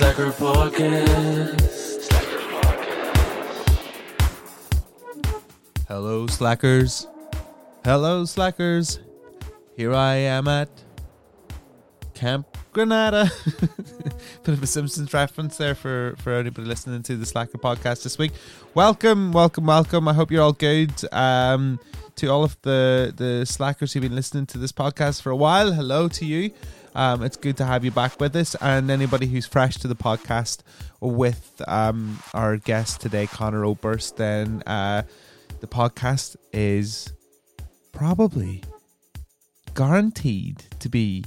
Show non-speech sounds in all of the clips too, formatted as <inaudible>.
Slacker Podcast. Hello, slackers. Hello, slackers. Here I am at Camp Granada. <laughs> Bit of a Simpsons reference there for, for anybody listening to the Slacker podcast this week. Welcome, welcome, welcome. I hope you're all good. Um, to all of the, the slackers who've been listening to this podcast for a while, hello to you. Um, it's good to have you back with us, and anybody who's fresh to the podcast with um, our guest today, Conor Oberst. Then uh, the podcast is probably guaranteed to be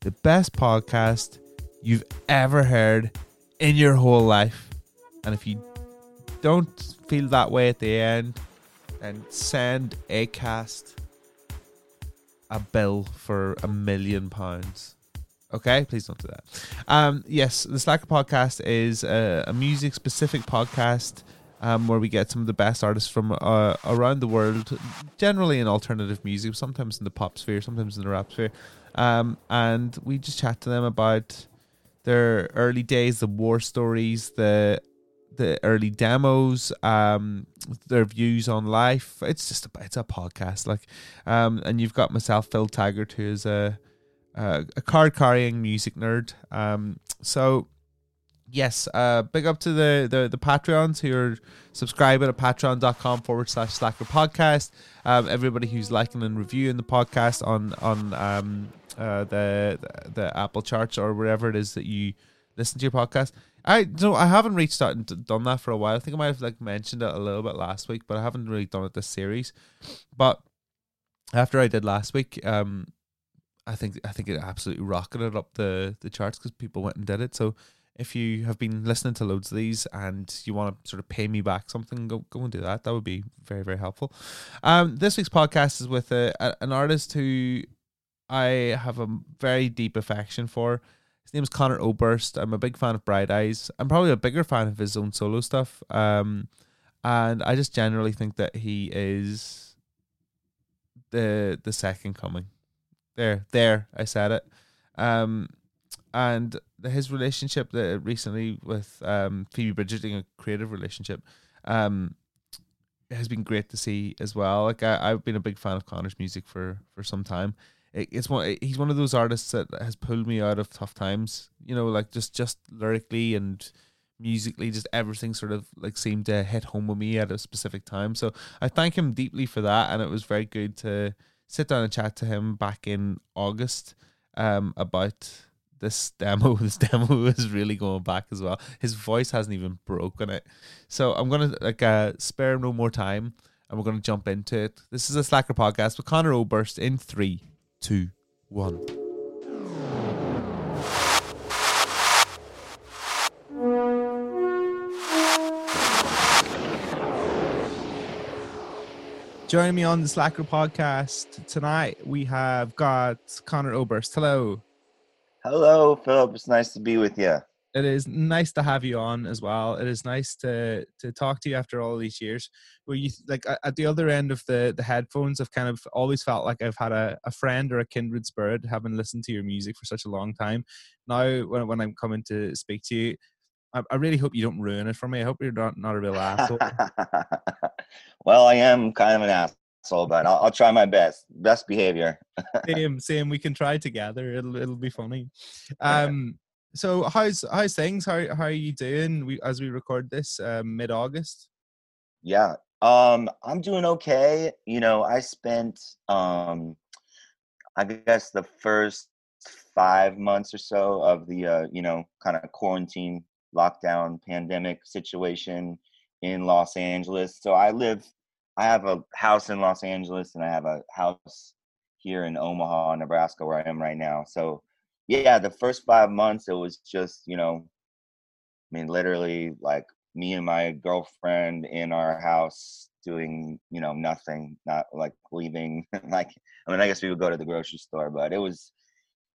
the best podcast you've ever heard in your whole life. And if you don't feel that way at the end, then send Acast a bill for a million pounds. Okay, please don't do that. Um, yes, the Slacker podcast is a, a music specific podcast um, where we get some of the best artists from uh, around the world, generally in alternative music, sometimes in the pop sphere, sometimes in the rap sphere. Um, and we just chat to them about their early days, the war stories, the the early demos, um, their views on life. It's just a, it's a podcast, like, um, and you've got myself, Phil Taggart, who is a uh, a card carrying music nerd. Um, so yes, uh, big up to the, the the Patreons who are subscribing at patreon.com forward slash slacker podcast. Um, everybody who's liking and reviewing the podcast on on um, uh, the the Apple charts or wherever it is that you listen to your podcast. I no, I haven't reached out and done that for a while. I think I might have like mentioned it a little bit last week, but I haven't really done it this series. But after I did last week, um, I think I think it absolutely rocketed up the the charts because people went and did it. So if you have been listening to loads of these and you want to sort of pay me back something, go go and do that. That would be very very helpful. Um, this week's podcast is with a, a, an artist who I have a very deep affection for. His name is Conor Oberst. I'm a big fan of Bright Eyes. I'm probably a bigger fan of his own solo stuff. Um, and I just generally think that he is the the second coming. There, there, I said it. Um, and his relationship that recently with um, Phoebe Bridgers, a creative relationship, um, has been great to see as well. Like I, I've been a big fan of Conor's music for for some time. It, it's one. He's one of those artists that has pulled me out of tough times. You know, like just just lyrically and musically, just everything sort of like seemed to hit home with me at a specific time. So I thank him deeply for that, and it was very good to sit down and chat to him back in August um, about this demo. <laughs> This demo is really going back as well. His voice hasn't even broken it. So I'm gonna like uh, spare no more time, and we're gonna jump into it. This is a Slacker podcast with Conor Oberst in three, two, one. Joining me on the Slacker podcast tonight, we have got Conor Oberst. Hello. Hello, Philip. It's nice to be with you. It is nice to have you on as well. It is nice to to talk to you after all these years. Where you like at the other end of the the headphones, I've kind of always felt like I've had a, a friend or a kindred spirit, having listened to your music for such a long time. Now, when when I'm coming to speak to you, I, I really hope you don't ruin it for me. I hope you're not not a real asshole. <laughs> well, I am kind of an asshole, but I'll, I'll try my best. Best behavior. <laughs> same, same. We can try together. It'll it'll be funny. Um so how's how's things? How how are you doing? We as we record this um, mid August. Yeah, um, I'm doing okay. You know, I spent um, I guess the first five months or so of the uh, you know kind of quarantine lockdown pandemic situation in Los Angeles. So I live, I have a house in Los Angeles and I have a house here in Omaha, Nebraska, where I am right now. So yeah, the first five months it was just you know, I mean, literally like me and my girlfriend in our house doing you know nothing, not like leaving. <laughs> like I mean, I guess we would go to the grocery store, but it was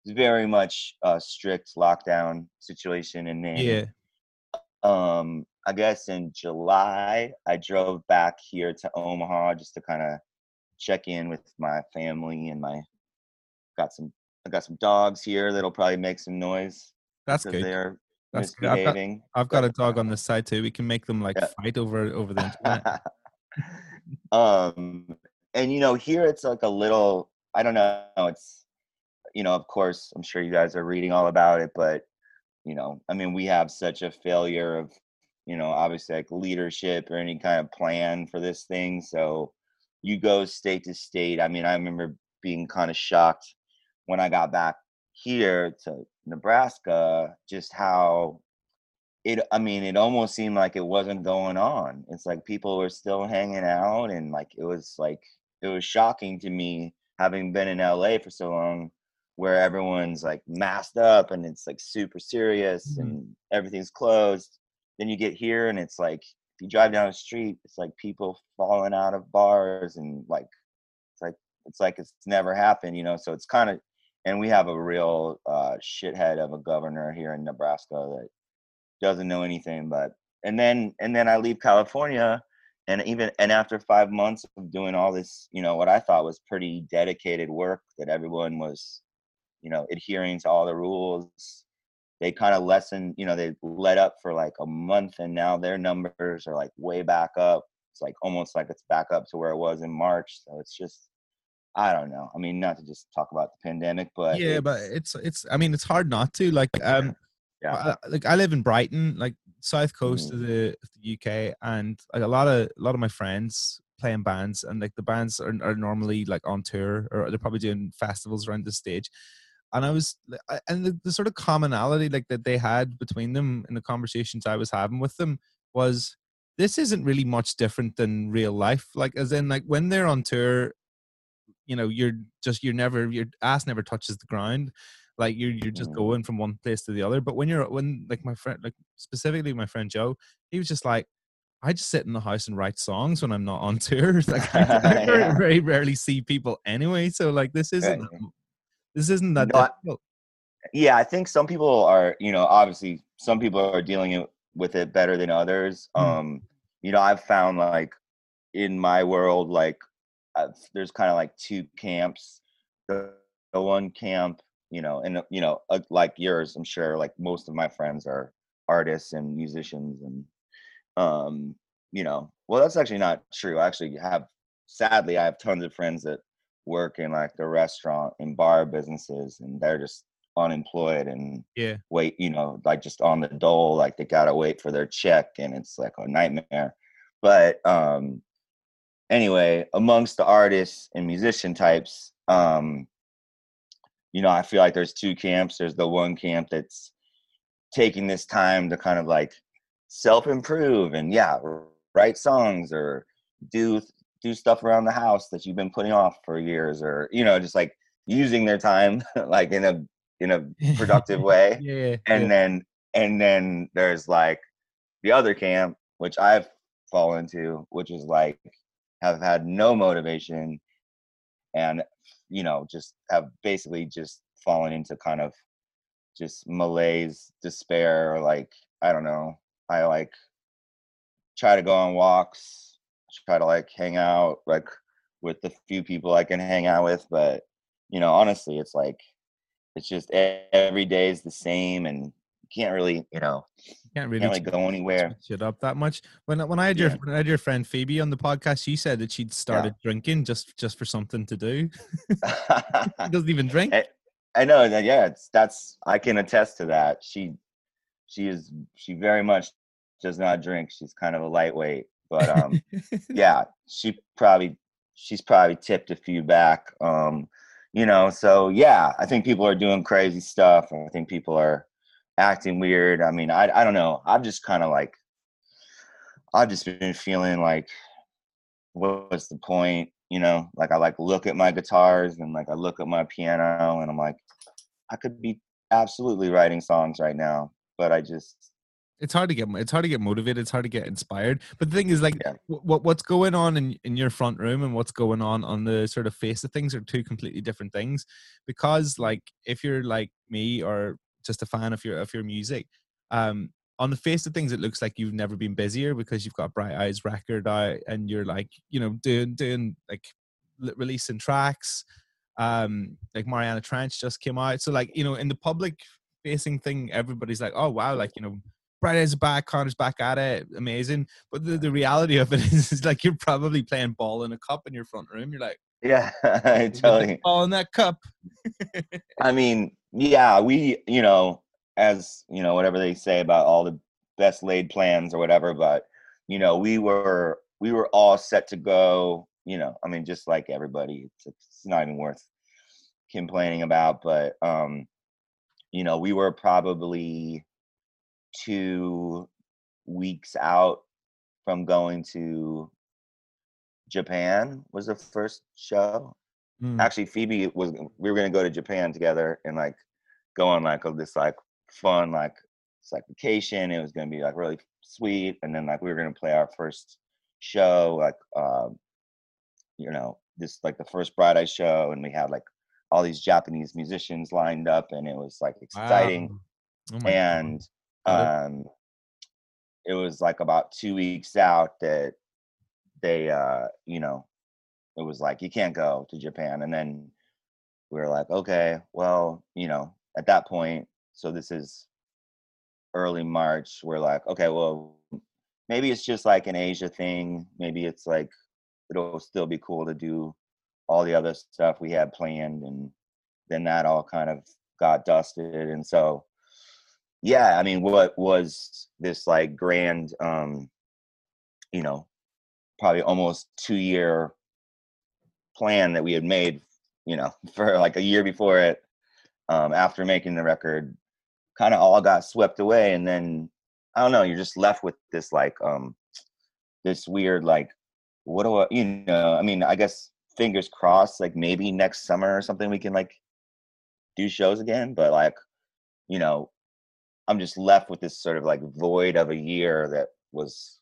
very much a strict lockdown situation. And then yeah, um, I guess in July I drove back here to Omaha just to kind of check in with my family and my got some I got some dogs here that'll probably make some noise. That's good. They're That's good. I've got, I've got, a dog on the side too. We can make them like yeah. fight over over the internet. <laughs> um, and you know, here it's like a little. I don't know. It's you know, of course, I'm sure you guys are reading all about it, but you know, I mean, we have such a failure of you know, obviously like leadership or any kind of plan for this thing. So you go state to state. I mean, I remember being kind of shocked when I got back here to Nebraska, just how it I mean, it almost seemed like it wasn't going on. It's like people were still hanging out and like it was like it was shocking to me having been in LA for so long where everyone's like masked up and it's like super serious mm-hmm. and everything's closed. Then you get here and it's like if you drive down the street, it's like people falling out of bars and like it's like it's like it's never happened, you know. So it's kind of and we have a real uh, shithead of a governor here in Nebraska that doesn't know anything. But and then and then I leave California, and even and after five months of doing all this, you know, what I thought was pretty dedicated work that everyone was, you know, adhering to all the rules. They kind of lessened, you know, they let up for like a month, and now their numbers are like way back up. It's like almost like it's back up to where it was in March. So it's just I don't know. I mean, not to just talk about the pandemic, but yeah, it's, but it's it's. I mean, it's hard not to. Like, um, yeah, I, like I live in Brighton, like south coast mm-hmm. of, the, of the UK, and like a lot of a lot of my friends playing bands, and like the bands are are normally like on tour or they're probably doing festivals around the stage. And I was, and the, the sort of commonality like that they had between them in the conversations I was having with them was this isn't really much different than real life. Like, as in, like when they're on tour you know you're just you're never your ass never touches the ground like you're you're just mm. going from one place to the other but when you're when like my friend like specifically my friend joe he was just like i just sit in the house and write songs when i'm not on <laughs> tour like i, <laughs> yeah. very, rarely see people anyway so like this isn't right. This isn't that no, difficult. I, yeah i think some people are you know obviously some people are dealing with it better than others mm. um you know i've found like in my world like uh, there's kind of like two camps. The, the, one camp, you know, and you know, uh, like yours, I'm sure, like most of my friends are artists and musicians, and um, you know, well, that's actually not true. I actually have, sadly, I have tons of friends that work in like the restaurant and bar businesses, and they're just unemployed and yeah wait you know like just on the dole like they gotta wait for their check and it's like a nightmare but um anyway, amongst the artists and musician types, um, you know, I feel like there's two camps. There's the one camp that's taking this time to kind of like self improve and yeah, write songs or do do stuff around the house that you've been putting off for years or you know just like using their time <laughs> like in a in a productive <laughs> way yeah and yeah. then and then there's like the other camp which i've fallen into which is like have had no motivation and you know just have basically just fallen into kind of just malaise, despair, or like I don't know. I like try to go on walks, try to like hang out like with the few people I can hang out with, but you know, honestly, it's like it's just every day is the same and you can't really, you know, Can't really can't really go anywhere. switch it up that much. When when I had your Yeah. when I had your friend Phoebe on the podcast, she said that she'd started drinking just just for something to do. <laughs> <laughs> She doesn't even drink. I, I know that yeah, it's that's I can attest to that. She she is she very much does not drink. She's kind of a lightweight. But um <laughs> yeah, she probably she's probably tipped a few back. Um, you know, so yeah, I think people are doing crazy stuff. I think people are acting weird. I mean, I I don't know. I'm just kind of like I've just been feeling like what's the point? You know, like I like look at my guitars and like I look at my piano and I'm like, I could be absolutely writing songs right now, but I just it's hard to get it's hard to get motivated it's hard to get inspired but the thing is like Yeah. what what's going on in in your front room and what's going on on the sort of face of things are two completely different things because like if you're like me or just a fan of your of your music um on the face of things it looks like you've never been busier because you've got bright eyes record out and you're like you know doing doing like releasing tracks um like mariana trench just came out so like you know in the public facing thing everybody's like oh wow like you know Are back, Conor's back at it, amazing. But the, the reality of it <laughs> is, is like you're probably playing ball in a cup in your front room. You're like, yeah, <laughs> I totally. ball in that cup. <laughs> I mean, yeah, we, you know, as you know, whatever they say about all the best laid plans or whatever, but you know, we were we were all set to go. You know, I mean, just like everybody, it's, it's not even worth complaining about. But um, you know, we were probably two weeks out from going to Japan. Was the first show Mm. actually phoebe was we were gonna go to japan together and like go on like a, this like fun like it's like vacation it was gonna be like really sweet and then like we were gonna play our first show like um you know this like the first bright eye show and we had like all these japanese musicians lined up and it was like exciting Wow. Oh my God. Um it was like about two weeks out that they uh you know it was like you can't go to japan and then we were like okay well you know at that point so this is early march we're like okay well maybe it's just like an asia thing maybe it's like it'll still be cool to do all the other stuff we had planned and then that all kind of got dusted and so yeah i mean what was this like grand um you know probably almost two year plan that we had made you know <laughs> for like a year before it um after making the record kind of all got swept away and then i don't know you're just left with this like um this weird like what do i you know i mean i guess fingers crossed like maybe next summer or something we can like do shows again but like you know i'm just left with this sort of like void of a year that was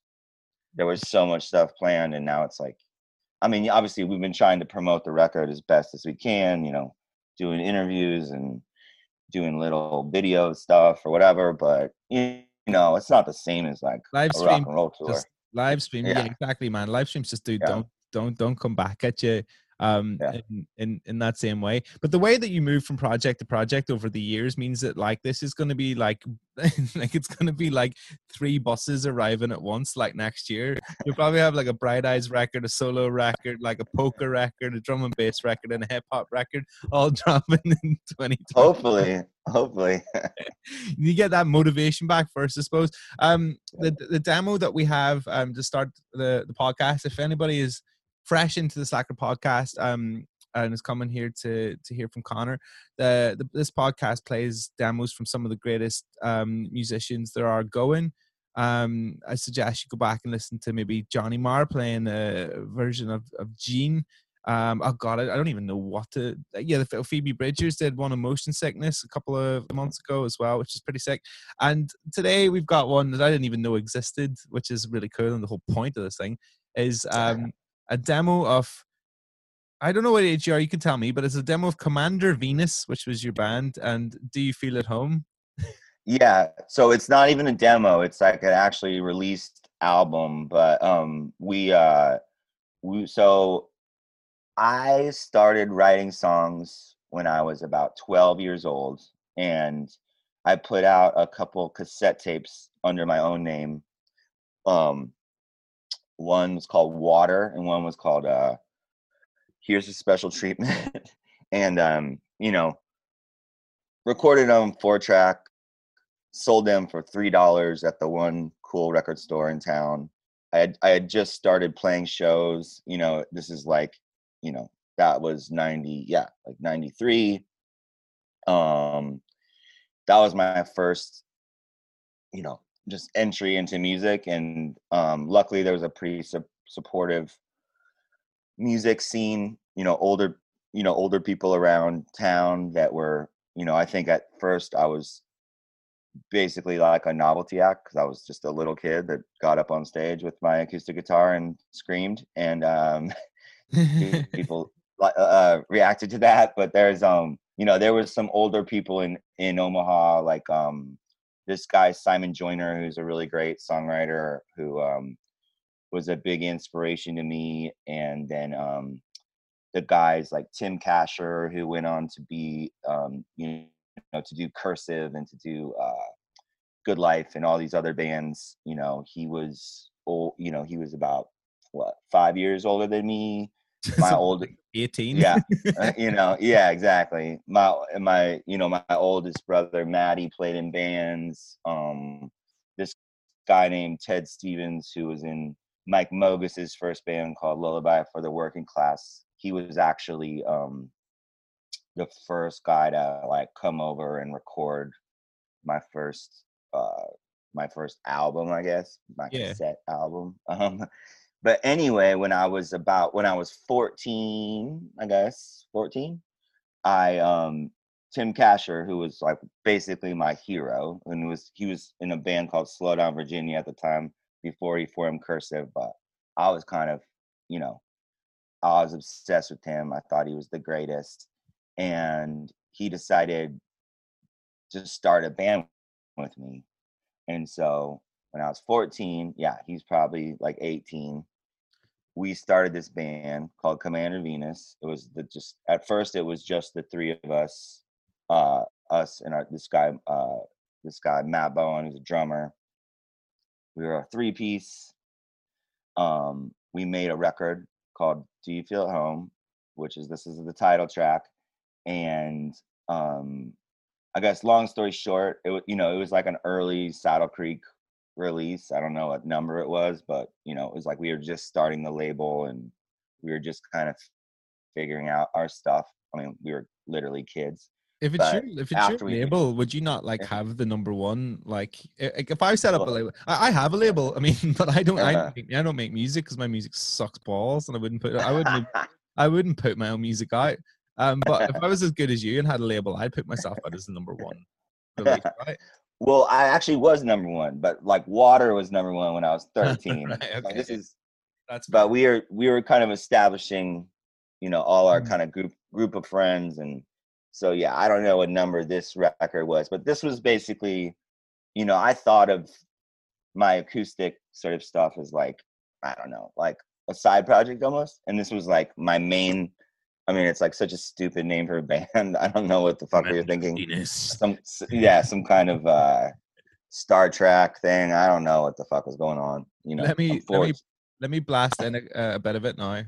there was so much stuff planned and now it's like i mean obviously we've been trying to promote the record as best as we can you know doing interviews and doing little video stuff or whatever but you know it's not the same as like live a rock and roll tour just live stream yeah. Yeah. exactly man live streams just do Yeah. don't don't don't come back at you um Yeah. in, in in that same way but the way that you move from project to project over the years means that like this is going to be like <laughs> like it's going to be like three buses arriving at once like next year you'll probably have like a bright eyes record a solo record like a poker record a drum and bass record and a hip-hop record <laughs> all dropping in 2020 hopefully hopefully <laughs> you get that motivation back first, I suppose. Um, the the demo that we have um to start the the podcast. If anybody is fresh into the Slacker podcast, um, and is coming here to to hear from Conor, the, the this podcast plays demos from some of the greatest um musicians there are going. Um, I suggest you go back and listen to maybe Johnny Marr playing a version of of Gene. Um, oh god, I, I don't even know what to. Yeah, the Phoebe Bridgers did one on motion sickness a couple of months ago as well, which is pretty sick. And today we've got one that I didn't even know existed, which is really cool. And the whole point of this thing is um, a demo of I don't know what age you can tell me, but it's a demo of Commander Venus, which was your band. And do you feel at home? Yeah, so it's not even a demo. It's like an actually released album, but um we uh we so I started writing songs when I was about 12 years old and I put out a couple cassette tapes under my own name. Um one was called Water and one was called uh Here's to Special Treatment. <laughs> and um you know recorded on four track sold them for three dollars at the one cool record store in town. I had I had just started playing shows. You know, this is like, you know, that was ninety, yeah, like ninety three. Um, that was my first, you know, just entry into music, and um, luckily there was a pretty su- supportive music scene. You know, older, you know, older people around town that were, you know, I think at first I was basically like a novelty act because I was just a little kid that got up on stage with my acoustic guitar and screamed, and um, <laughs> <laughs> people uh, uh, reacted to that. But there's um, you know, there was some older people in in Omaha, like um, this guy Simon Joyner, who's a really great songwriter, who um, was a big inspiration to me, and then um, the guys like Tim Kasher, who went on to be um, you know to do cursive and to do uh, good life and all these other bands you know he was old you know he was about what five years older than me my old 18. yeah <laughs> uh, you know yeah exactly my my you know my oldest brother maddie played in bands um this guy named ted stevens who was in mike mogis's first band called lullaby for the working class he was actually um the first guy to like come over and record my first uh my first album i guess my Yeah. cassette album <laughs> um but anyway when i was about when i was 14 i guess 14 i um tim Kasher, who was like basically my hero and was he was in a band called slow down virginia at the time before he formed cursive but i was kind of you know i was obsessed with him i thought he was the greatest and he decided to start a band with me. And so when I was 14, yeah, he's probably like 18. We started this band called Commander Venus. It was the just at first it was just the three of us, uh, us and our this guy, uh, this guy Matt Bowen, who's a drummer. We were a three piece. Um, we made a record called Do You Feel at Home, which is this is the title track and um i guess long story short it was you know it was like an early saddle creek release i don't know what number it was but you know it was like we were just starting the label and we were just kind of figuring out our stuff i mean we were literally kids If it's your if it's your label, would you not like have the number one? Like, if I set up a label, I, I have a label. I mean, <laughs> but I don't. I Uh-huh. don't make, I don't make music because my music sucks balls, and I wouldn't put. I wouldn't. <laughs> I wouldn't put my own music out. Um, but if I <laughs> was as good as you and had a label, I'd put myself out as the number one. release, right? Well i actually was number one but like water was number one when i was <laughs> 13 Right, So okay. this is That's but we are we were kind of establishing you know all our Mhm. kind of group group of friends and so yeah i don't know what number this record was but this was basically you know i thought of my acoustic sort of stuff as like i don't know like a side project almost and this was like my main i mean it's like such a stupid name for a <laughs> band i don't know what the fuck we were thinking Venus. some yeah some kind of uh star trek thing i don't know what the fuck was going on you know Let me- let me- Let me blast in a, a bit of it now.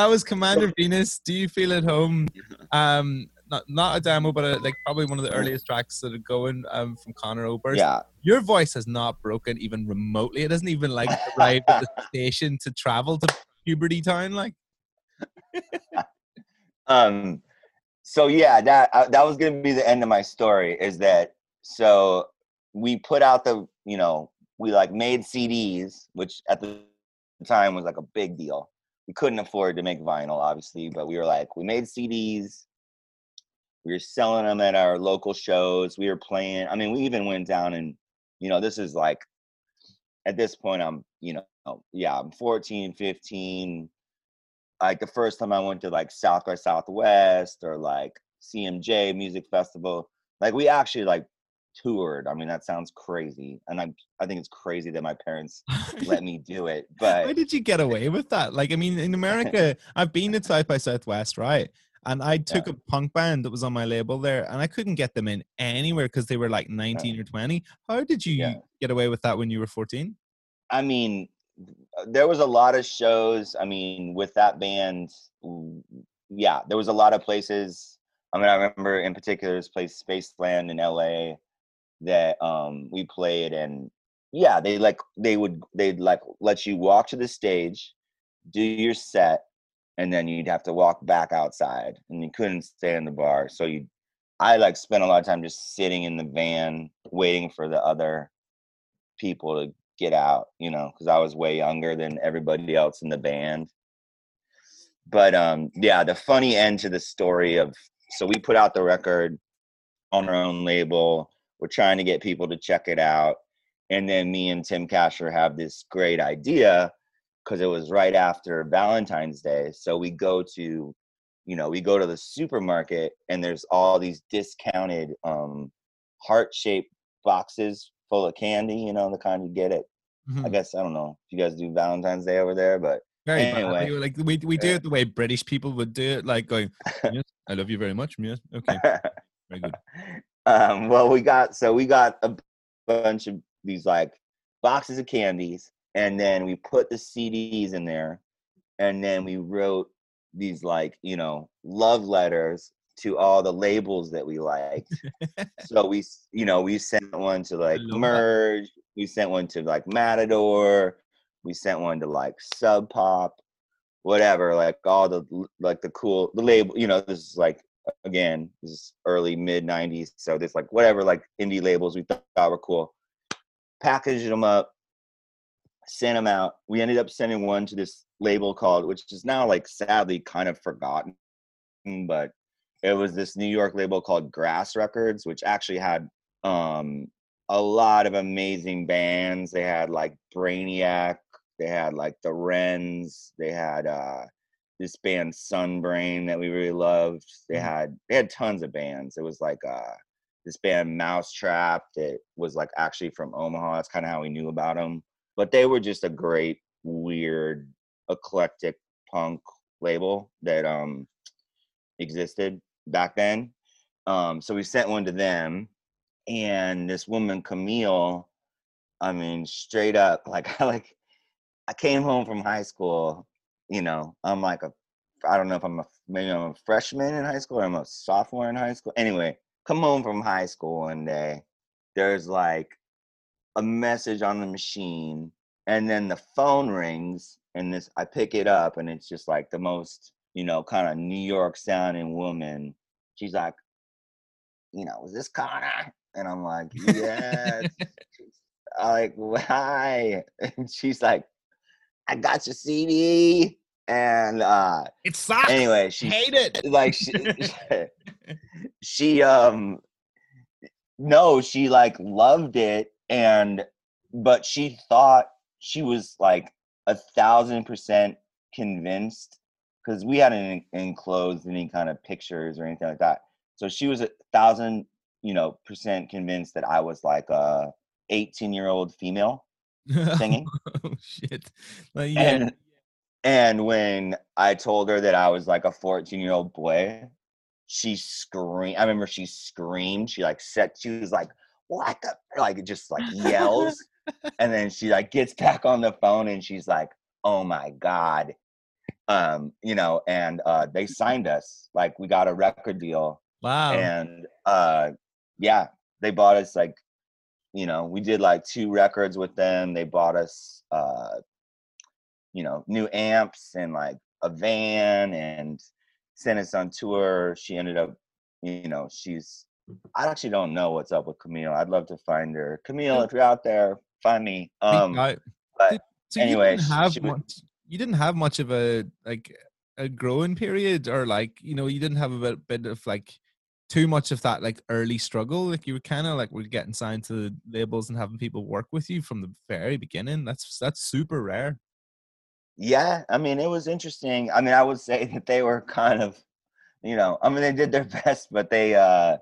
That was Commander Venus. Do you feel at home? <laughs> Um, not not a demo, but a, like probably one of the earliest tracks that are going um, from Conor Oberst. yeah. Your voice has not broken even remotely. It doesn't even like <laughs> arrive at the station to travel to puberty town. Like, <laughs> um so yeah that uh, that was going to be the end of my story is that so we put out the you know we like made cds which at the time was like a big deal we couldn't afford to make vinyl obviously but we were like we made cds we were selling them at our local shows. We were playing i mean we even went down and you know this is like at this point i'm you know yeah i'm 14 15 like the first time I went to like South by Southwest or like CMJ Music Festival, like we actually like toured. I mean, that sounds crazy, and I I think it's crazy that my parents <laughs> let me do it. But did you get away with that? Like, I mean, in <laughs> America, I've been to South by Southwest, right? And I took a punk band that was on my label there, and I couldn't get them in anywhere because they were like 19 or 20. How did you Yeah. get away with that when you were 14? I mean, uh, there was a lot of shows. I mean, with that band, yeah, there was a lot of places. I mean, I remember in particular this place, Spaceland in LA, that um we played, and yeah, they like they would they'd like let you walk to the stage, do your set, and then you'd have to walk back outside, and you couldn't stay in the bar. So you, I like spent a lot of time just sitting in the van waiting for the other people to get out, you know, because I was way younger than everybody else in the band. But um, yeah, the funny end to the story of so we put out the record on our own label. We're trying to get people to check it out, and then me and Tim Kasher have this great idea because it was right after Valentine's Day. So we go to, you know, we go to the supermarket and there's all these discounted um, heart-shaped boxes full of candy. You know, the kind you get at I Mhm. guess I don't know if you guys do Valentine's Day over there, but Very bad. anyway. We were Like we we do it the way British people would do it, like going, "Yes, I love you very much." Yes, okay, <laughs> very good. Um, well, we got so we got a bunch of these like boxes of candies, and then we put the CDs in there, and then we wrote these like you know love letters to all the labels that we liked. <laughs> so we you know we sent one to like love that. Merge, we sent one to like Matador, we sent one to like Sub Pop, whatever, like all the like the cool the label. You know, this is like again, this is early mid '90s, so this like whatever like indie labels we thought were cool. Packaged them up, sent them out. We ended up sending one to this label called, which is now like sadly kind of forgotten, but it was this New York label called Grass Records, which actually had um a lot of amazing bands. They had like Brainiac, they had like the Wrens, they had uh this band Sunbrain that we really loved. They Mhm. had they had tons of bands. It was like uh this band Mousetrap that was like actually from Omaha. That's kind of how we knew about them. But they were just a great, weird, eclectic punk label that um existed back then. Um, so we sent one to them, and this woman Camille, I mean, straight up, <laughs> like I like, I came home from high school. You know, I'm like a, I don't know if I'm a maybe I'm a freshman in high school or I'm a sophomore in high school. Anyway, come home from high school one day. There's like a message on the machine, and then the phone rings, and this I pick it up, and it's just like the most, you know, kind of New York sounding woman. She's like, you know, is this Conor? And I'm like, yes. <laughs> I'm like, why? <laughs> And she's like, I got your CD. And uh It sucks. anyway, she hate it. like she, <laughs> <laughs> she um no, she like loved it and but she thought she was like a thousand percent convinced because we hadn't enclosed any kind of pictures or anything like that. So she was a thousand, you know, percent convinced that I was like a 18 year old female <laughs> singing. oh shit! Like, yeah, And and when I told her that I was like a 14 year old boy, she screamed. I remember she screamed. She like said she was like, what the like just like yells. <laughs> and then she like gets back on the phone and she's like, oh my God. um, you know, and uh, they signed us. Like we got a record deal, Wow. and uh, yeah, they bought us like, you know, we did like two records with them. They bought us, uh, you know, new amps and like a van and sent us on tour. She ended up, you know, she's. I actually don't know what's up with Camille. I'd love to find her. Camille, if you're out there, find me. Um, out. but so anyway, you didn't have she would- much. You didn't have much of a like a growing period, or like you know, you didn't have a bit, bit of like too much of that like early struggle. Like you were kind of like we're getting signed to the labels and having people work with you from the very beginning. That's that's super rare. Yeah, I mean, it was interesting. I mean, I would say <laughs> that they were kind of, you know, I mean, they did their <laughs> best, but they, uh,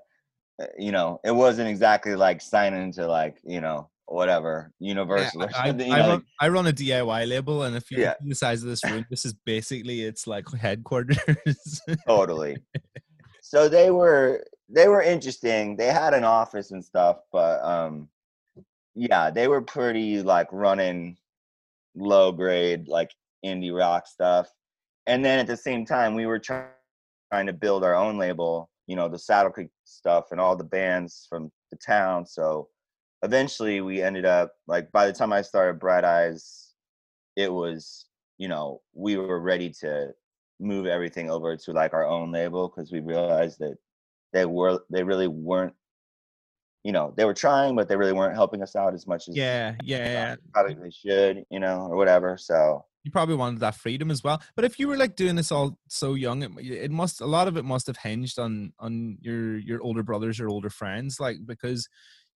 uh, you know, it wasn't exactly like signing to like, you know, whatever Universal <laughs> or I. I, you know, run, I run a DIY label, and if you Yeah. the size of this room, this is basically it's like headquarters. totally. So they were they were interesting. They had an office and stuff, but um, yeah, they were pretty like running low grade like indie rock stuff. And then at the same time, we were trying trying to build our own label. You know, the Saddle Creek stuff and all the bands from the town. So eventually, we ended up like by the time I started Bright Eyes, it was you know we were ready to move everything over to like our own label because we realized that they were they really weren't you know they were trying but they really weren't helping us out as much as yeah, yeah, yeah. probably they should you know or whatever so you probably wanted that freedom as well. But if you were like doing this all so young, it, it must a lot of it must have hinged on on your your older brothers, your older friends, like because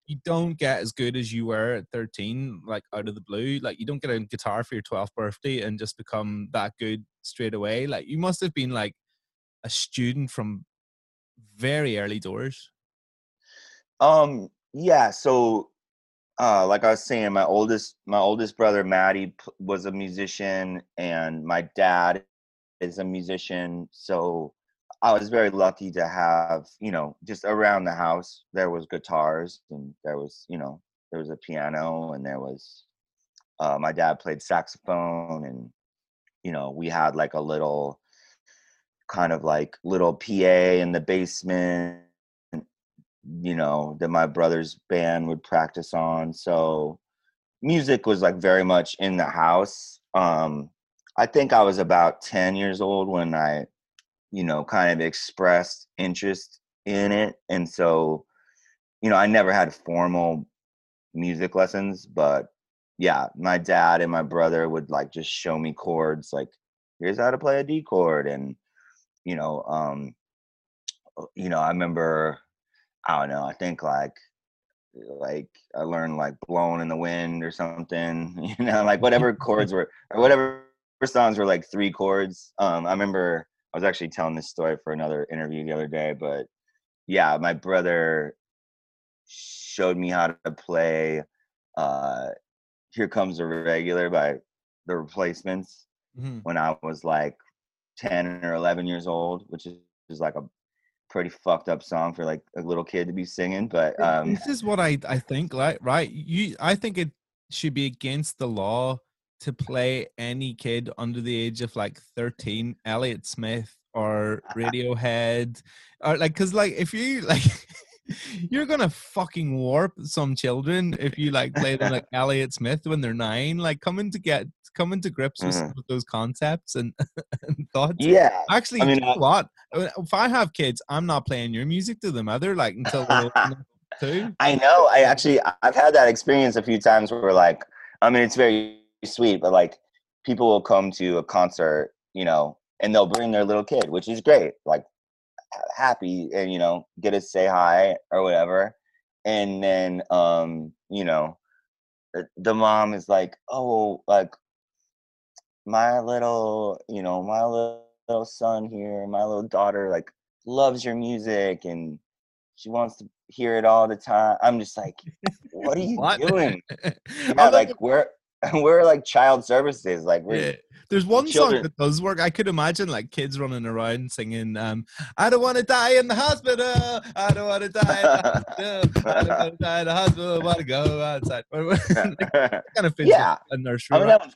you don't get as good as you were at 13 like out of the blue. Like you don't get a guitar for your 12th birthday and just become that good straight away. Like you must have been like a student from very early doors. Um yeah so uh like i was saying my oldest my oldest brother maddie was a musician and my dad is a musician so i was very lucky to have you know just around the house there was guitars and there was you know there was a piano and there was uh, my dad played saxophone and you know we had like a little kind of like little pa in the basement you know that my brother's band would practice on so music was like very much in the house um i think i was about 10 years old when i you know kind of expressed interest in it and so you know i never had formal music lessons but yeah my dad and my brother would like just show me chords like here's how to play a d chord and you know um you know i remember I don't know. I think like like I learned like blowing in the wind or something. <laughs> You know, like whatever chords were or whatever songs were like three chords. Um, I remember I was actually telling this story for another interview the other day, but yeah, my brother showed me how to play uh Here Comes the Regular by the replacements Mhm. when I was like 10 or 11 years old, which is, is like a pretty fucked up song for like a little kid to be singing. But um, this is what I I think like right you I think it should be against the law to play any kid under the age of like 13 Elliott Smith or <laughs> Radiohead or like cuz like if you <laughs> like you're gonna fucking warp some children if you like play them like <laughs> Elliott Smith when they're nine like coming to get coming to grips with, some Mhm. of those concepts and, <laughs> and thoughts yeah, Actually, I mean, you know uh, what? Uh, If I have kids, I'm not playing your music to them either. Like until enough. <laughs> I know. I actually I- I've had that experience a few times where like I mean it's very sweet, but like people will come to a concert, you know, and they'll bring their little kid, which is great. Like happy and you know get to say hi or whatever, and then um you know the- the mom is like, oh like my little you know my little, little son here, my little daughter like loves your music and she wants to hear it all the time. I'm just like, what are <laughs> you What? doing? <laughs> Yeah, like we're <laughs> we're like child services. Like we're Yeah. There's one children- song that does work. I could imagine like kids running around singing, um, "I don't want to die in the hospital. I don't want to die in the hospital. I don't want to die in the hospital. I want to go outside." kind of fits Yeah. a nursery. I mean that one's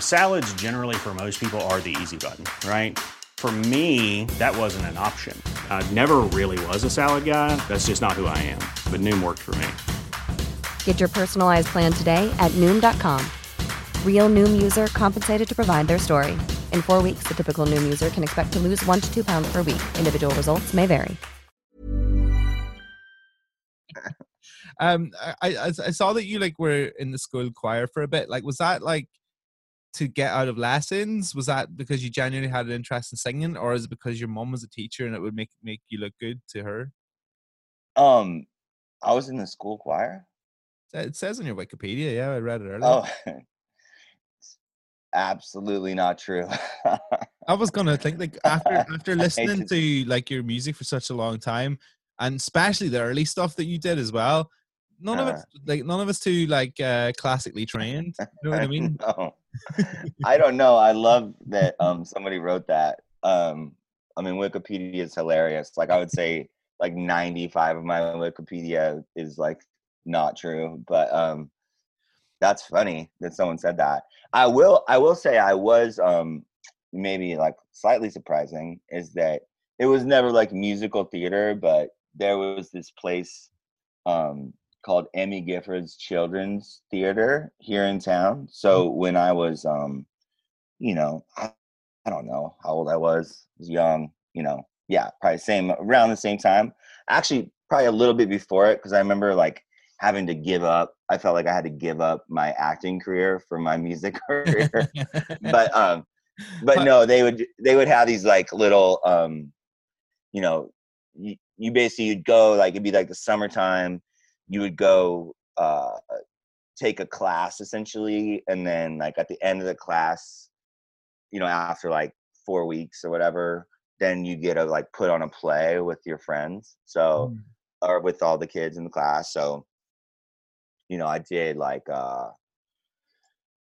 Salads, generally, for most people, are the easy button, right? For me, that wasn't an option. I never really was a salad guy. That's just not who I am. But Noom worked for me. Get your personalized plan today at Noom.com. Real Noom user compensated to provide their story. In four weeks, the typical Noom user can expect to lose one to two pounds per week. Individual results may vary. <laughs> Um, I, I I saw that you like were in the school choir for a bit. Like, was that like to get out of lessons? Was that because you genuinely had an interest in singing, or is it because your mom was a teacher and it would make make you look good to her? Um, I was in the school choir. It says on your Wikipedia. Yeah, I read it earlier. Oh, <laughs> absolutely not true. I was gonna think like after <laughs> after listening to- like your music for such a long time, and especially the early stuff that you did as well. None of Uh. it's like none of us too like uh classically trained. You know what I mean? <laughs> No. <laughs> I don't know. I love that um somebody wrote that. Um I mean Wikipedia is hilarious. Like I would say like 95 of my Wikipedia is like not true, but um that's funny that someone said that. I will I will say I was um maybe like slightly surprising is that it was never like musical theater, but there was this place um called Emmy Gifford's Children's Theater here in town. So when I was um you know, I, I don't know how old I was, I was young, you know, yeah, probably same around the same time. Actually, probably a little bit before it because I remember like having to give up. I felt like I had to give up my acting career for my music <laughs> career. but um but But- no, they would they would have these like little um you know, you, you basically you'd go like it'd be like the summertime, you would go uh take a class essentially and then like at the end of the class you know after like four weeks or whatever then you get to like put on a play with your friends so Mm. or with all the kids in the class so you know i did like uh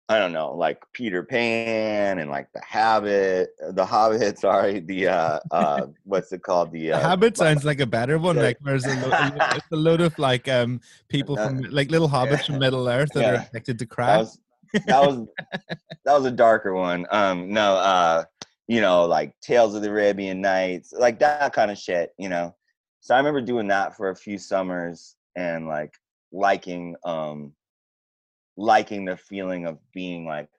i don't know like peter pan and like the habit the hobbit <laughs> sorry the uh uh <laughs> what's it called the The uh habit sounds like a better one. Yeah. Like there's a, lo- a lo- <laughs> it's a load of like um people Uh, from like little hobbits from Middle Earth that are Yeah. addicted to that was that was that was a darker one. Um, no, uh, you know, like Tales of the Arabian Nights, like that kind of shit, you know. So I remember doing that for a few summers and like liking um liking the feeling of being like,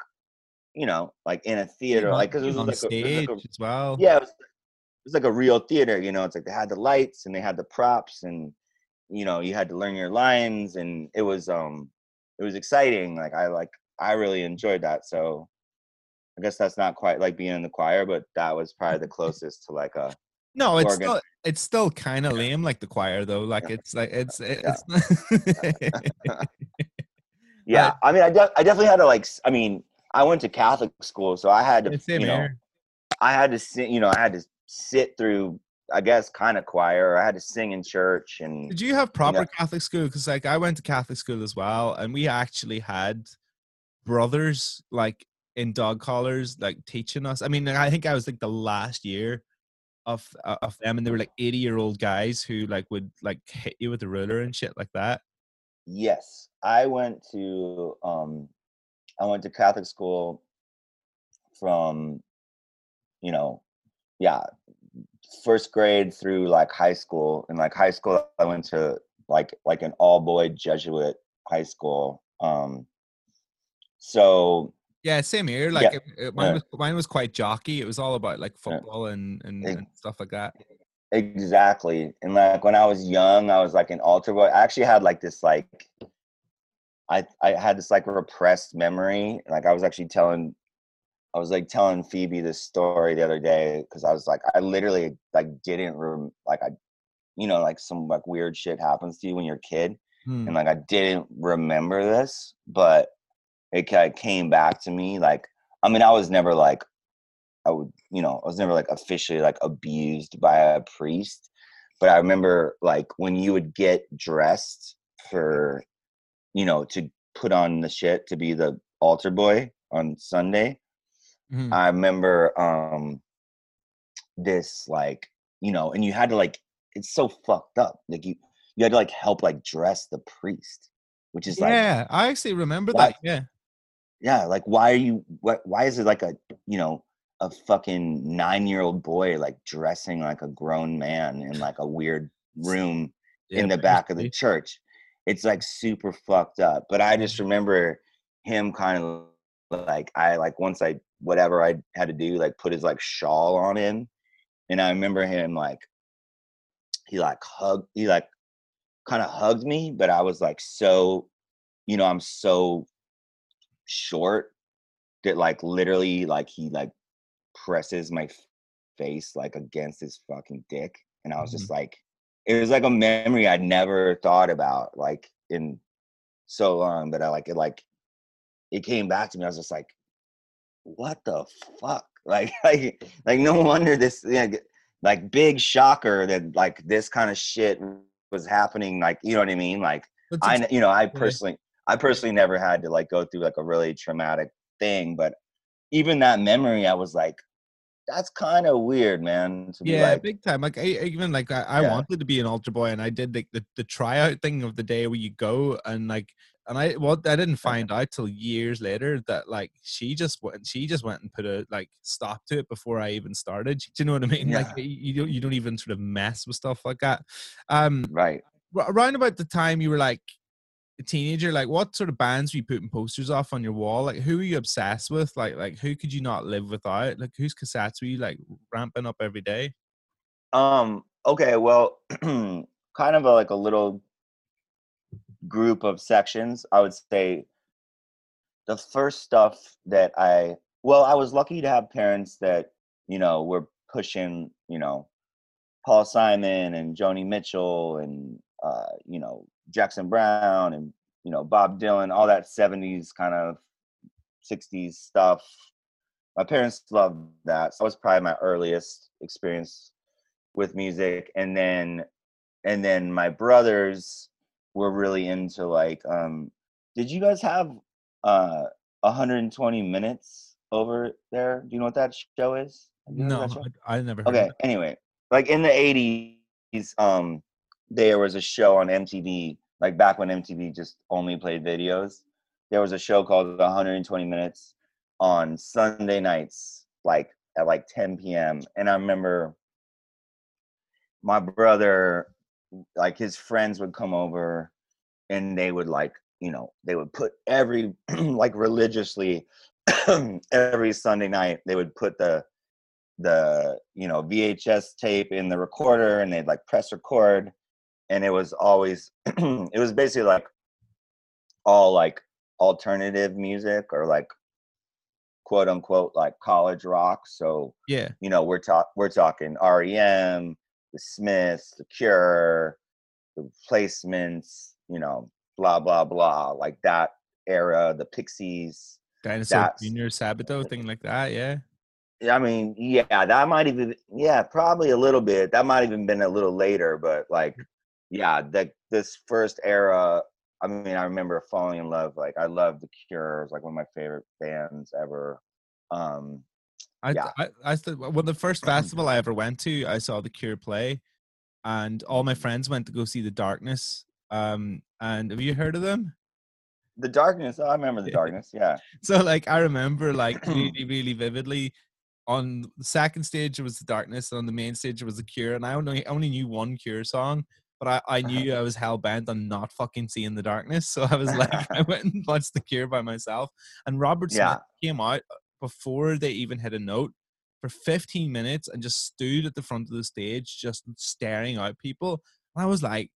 you know, like in a theater, like because it was on like a, stage like a as well. yeah, it was, it was like a real theater, you know. It's like they had the lights and they had the props and you know, you had to learn your lines and it was um it was exciting. Like I like I really enjoyed that. So I guess that's not quite like being in the choir, but that was probably the <laughs> closest to like a No, it's organ. still it's still kind of lame like the choir though. Like it's like it's Yeah. <laughs> <laughs> yeah. I mean, I, de- I definitely had to like. I mean, I went to Catholic school, so I had to, you know, here. I had to sit. You know, I had to sit through. I guess kind of choir. I had to sing in church, and Did you have proper know- Catholic school? Because like I went to Catholic school as well, and we actually had brothers like in dog collars, like teaching us. I mean, I think I was like the last year of uh, of them, and they were like eighty year old guys who like would like hit you with a ruler and shit like that. Yes, I went to um I went to Catholic school from you know, yeah, first grade through like high school. And like high school, I went to like like an all boy Jesuit high school. Um, so Yeah, same here. Like Yeah, it, it- mine yeah. was mine was quite jockey. It was all about like Yeah. football and, and, Ex- and stuff like that. Exactly. And like when I was young, I was like an altar boy. I actually had like this like I I had this like repressed memory. Like I was actually telling I was like telling Phoebe this story the other day because I was like I literally like didn't rem- like I you know like some like weird shit happens to you when you're a kid Hmm. and like I didn't remember this, but it kind of came back to me. Like, I mean, I was never like, I would, you know, I was never like officially like abused by a priest, but I remember like when you would get dressed for, you know, to put on the shit to be the altar boy on Sunday. Mhm. I remember um this like, you know, and you had to like, it's so fucked up. Like you, you had to like help like dress the priest, which is like yeah, I actually remember Why- that. Yeah. yeah like why are you what why is it like a you know a fucking nine year old boy like dressing like a grown man in like a weird room yeah in the back of the church. It's like super fucked up but i just remember him kind of like i like once i whatever i had to do like put his like shawl on him and i remember him like he like hugged he like kind of hugged me but i was like so you know i'm so short that like literally like he like presses my face like against his fucking dick and i was mm-hmm. just like it was like a memory i'd never thought about like in so long but i like it like it came back to me i was just like what the fuck? <laughs> Like like like no wonder this g- like big shocker that like this kind of shit was happening like you know what i mean? Like That's I, you know, I personally, I personally never had to like go through like a really traumatic thing, but even that memory, I was like, that's kind of weird, man. To be yeah, like, big time. Like I, even like I, I Yeah. wanted to be an altar boy, and I did like the, the tryout thing of the day where you go and like, and I what I didn't find out till years later that like she just went she just went and put a like stop to it before I even started. <laughs> Do you know what I mean? Like Yeah. you you don't you don't even sort of mess with stuff like that. Um, right. around about the time you were like teenager, like what sort of bands were you putting posters off on your wall? Like who were you obsessed with? Like like who could you not live without? Like whose cassettes were you like ramping up every day? Um, okay, well, <clears throat> kind of a, like a little group of sections. I would say the first stuff that I, well, I was lucky to have parents that, you know, were pushing, you know, Paul Simon and Joni Mitchell and, uh, you know, Jackson Browne and, you know, Bob Dylan, all that 70s kind of 60s stuff. My parents loved that. So that was probably my earliest experience with music and then and then my brothers were really into like um did you guys have uh 120 minutes over there do you know what that show is you No, show? I, I never heard of okay anyway like in the 80s um there was a show on mtv like back when mtv just only played videos there was a show called 120 minutes on sunday nights like at like 10 p.m and i remember my brother like his friends would come over and they would like you know they would put every <clears throat> like religiously <clears throat> every sunday night they would put the the you know vhs tape in the recorder and they'd like press record and it was always <clears throat> it was basically like all like alternative music or like quote unquote like college rock so Yeah. you know we're talk we're talking REM, the Smiths, the Cure, the Replacements, you know, blah blah blah, like that era, the Pixies. Dinosaur Junior Sabato <laughs> thing like that. Yeah. Yeah, I mean, yeah, that might even yeah, probably a little bit. That might even been a little later, but like yeah, that this first era, I mean, I remember falling in love. Like I love the Cure, it's like one of my favorite bands ever. Um I, Yeah. I, I th- well, the first festival I ever went to, I saw the Cure play, and all my friends went to go see the Darkness. Um, and have you heard of them? the darkness, oh, I remember the <laughs> darkness, yeah. So, like, I remember like <clears throat> really, really vividly on the second stage it was the darkness, and on the main stage it was the Cure, and I only I only knew one Cure song, but I, I uh-huh. knew I was hell bent on not fucking seeing the darkness, so I was like, <laughs> I <laughs> went and watched the Cure by myself, and Robert Yeah. Came out before they even hit a note for 15 minutes and just stood at the front of the stage, just staring out people. And I was like,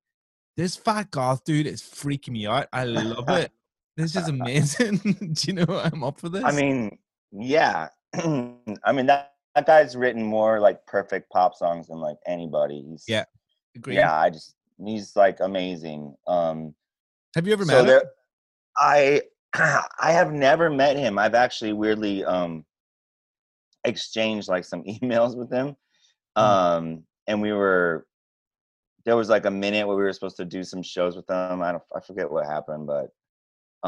this fat goth dude is freaking me out. I love it. <laughs> This is amazing. Do you know I'm up for this? I mean, yeah. <clears throat> I mean that that guy's written more like perfect pop songs than like anybody. He's yeah, agree. yeah. I just he's like amazing. Um, Have you ever so met him? I <clears throat> I have never met him. I've actually weirdly um exchanged like some <laughs> emails with him. Hmm. Um, and we were there was like a minute where we were supposed to do some shows with them. I don't I forget what happened, but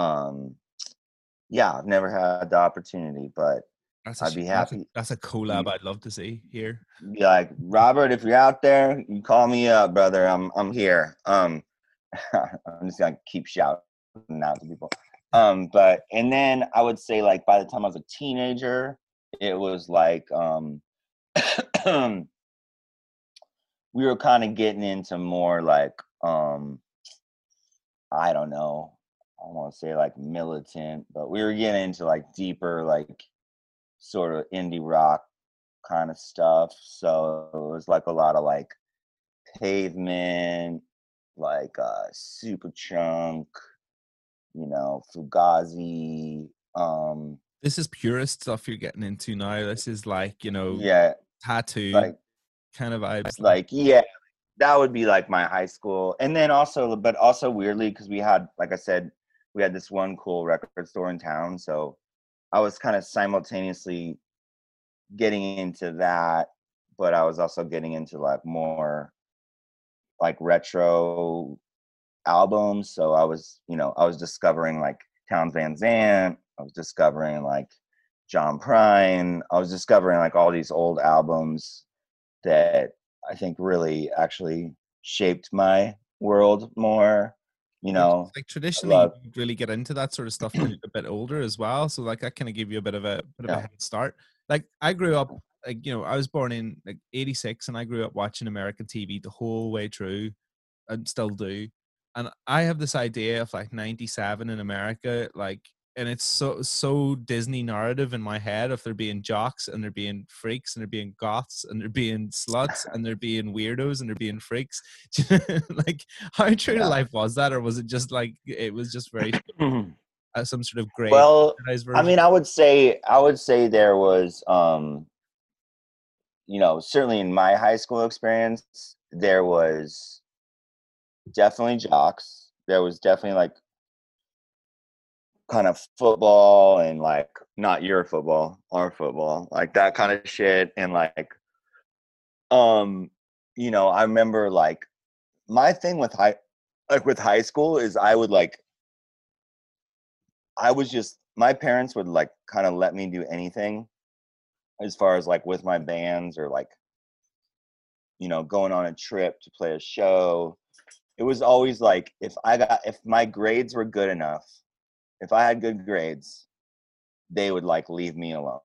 um yeah, I've never had the opportunity, but That's a I'd sh- be that's a- happy. That's a collab I'd love to see here. be like, Robert, if you're out there, you call me up, brother. I'm I'm here. Um, <laughs> I'm just gonna keep shouting out to people. Um, but and then I would say like by the time I was a teenager, it was like um, <clears throat> we were kind of getting into more like um, I don't know. I want to say like militant, but we were getting into like deeper like sort of indie rock kind of stuff. So it was like a lot of like pavement, like uh superchunk, you know, Fugazi. Um This is purist stuff you're getting into now. This is like, you know, yeah, tattoo like kind of vibes. like yeah, that would be like my high school. And then also but also weirdly because we had like I said, we had this one cool record store in town, so I was kind of simultaneously getting into that, but I was also getting into like more like retro albums. So I was, you know, I was discovering like Townes Van Zandt. I was discovering like John Prine. I was discovering like all these old albums that I think really actually shaped my world more. You know, like traditionally love- you really get into that sort of stuff when you're a bit older as well. So like that kind of give you a bit of a bit of a head start. Like I grew up like you know, I was born in like eighty six and I grew up watching American TV the whole way through and still do. And I have this idea of like ninety seven in America, like and it's so so Disney narrative in my head of there being jocks and there being freaks and there being goths and there being sluts and there being weirdos and there being freaks. <laughs> like how true to Yeah. life was that, or was it just like it was just very <laughs> uh, some sort of great? well, I mean, I would say I would say there was um you know, certainly in my high school experience, there was definitely jocks. There was definitely like kind of football and like not your football, our football, like that kind of shit and like um you know, I remember like my thing with high like with high school is I would like I was just my parents would like kind of let me do anything as far as like with my bands or like you know going on a trip to play a show. It was always like if i got if my grades were good enough if i had good grades they would like leave me alone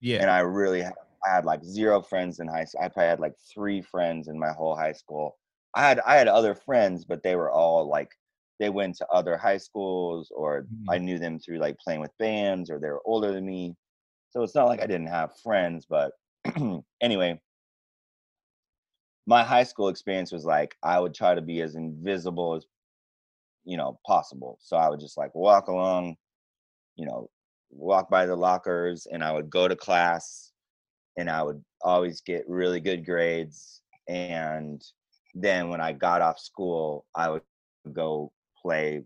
yeah, and i really had, i had like zero friends in high school i probably had like three friends in my whole high school. I had i had other friends but they were all like they went to other high schools or i mm-hmm. knew them through like playing with bands or they were older than me. So it's not like i didn't have friends but <clears throat> anyway my high school experience was like i would try to be as invisible as you know possible. So i would just like walk along you know walk by the lockers and i would go to class and i would always get really good grades and then when i got off school i would go play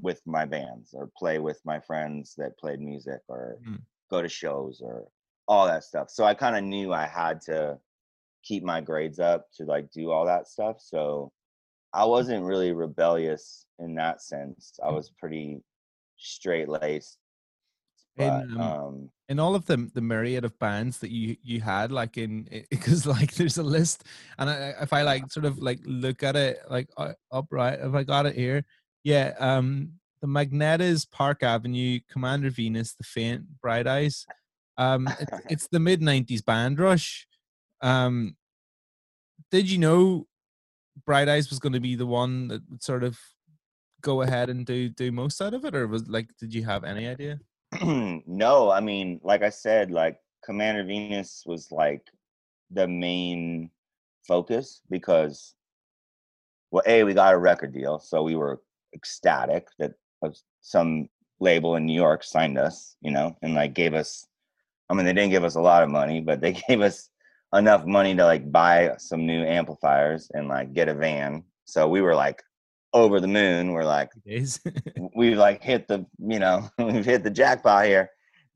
with my bands or play with my friends that played music or Mm. go to shows or all that stuff. So i kind of knew i had to keep my grades up to like do all that stuff. So i wasn't really rebellious in that sense i was pretty straight laced but In, um, um in all of the the myriad of bands that you you had like in because <laughs> like there's a list and I, if i like sort of like look at it like uh, upright if i got it here yeah um the magnetas park avenue commander venus the faint bright eyes Um, it's, <laughs> it's the mid '90s band rush. Um, did you know Bright Eyes was going to be the one that would sort of go ahead and do do most out of it, or was like, did you have any idea? <clears throat> no, I mean, like I said, like Commander Venus was like the main focus because, well, a we got a record deal, so we were ecstatic that uh, some label in New York signed us, you know, and like gave us. I mean, they didn't give us a lot of money, but they <laughs> gave us enough money to like buy some new amplifiers and like get a van. So we were like over the moon. We're like, <laughs> we've like hit the you know <laughs> we've hit the jackpot here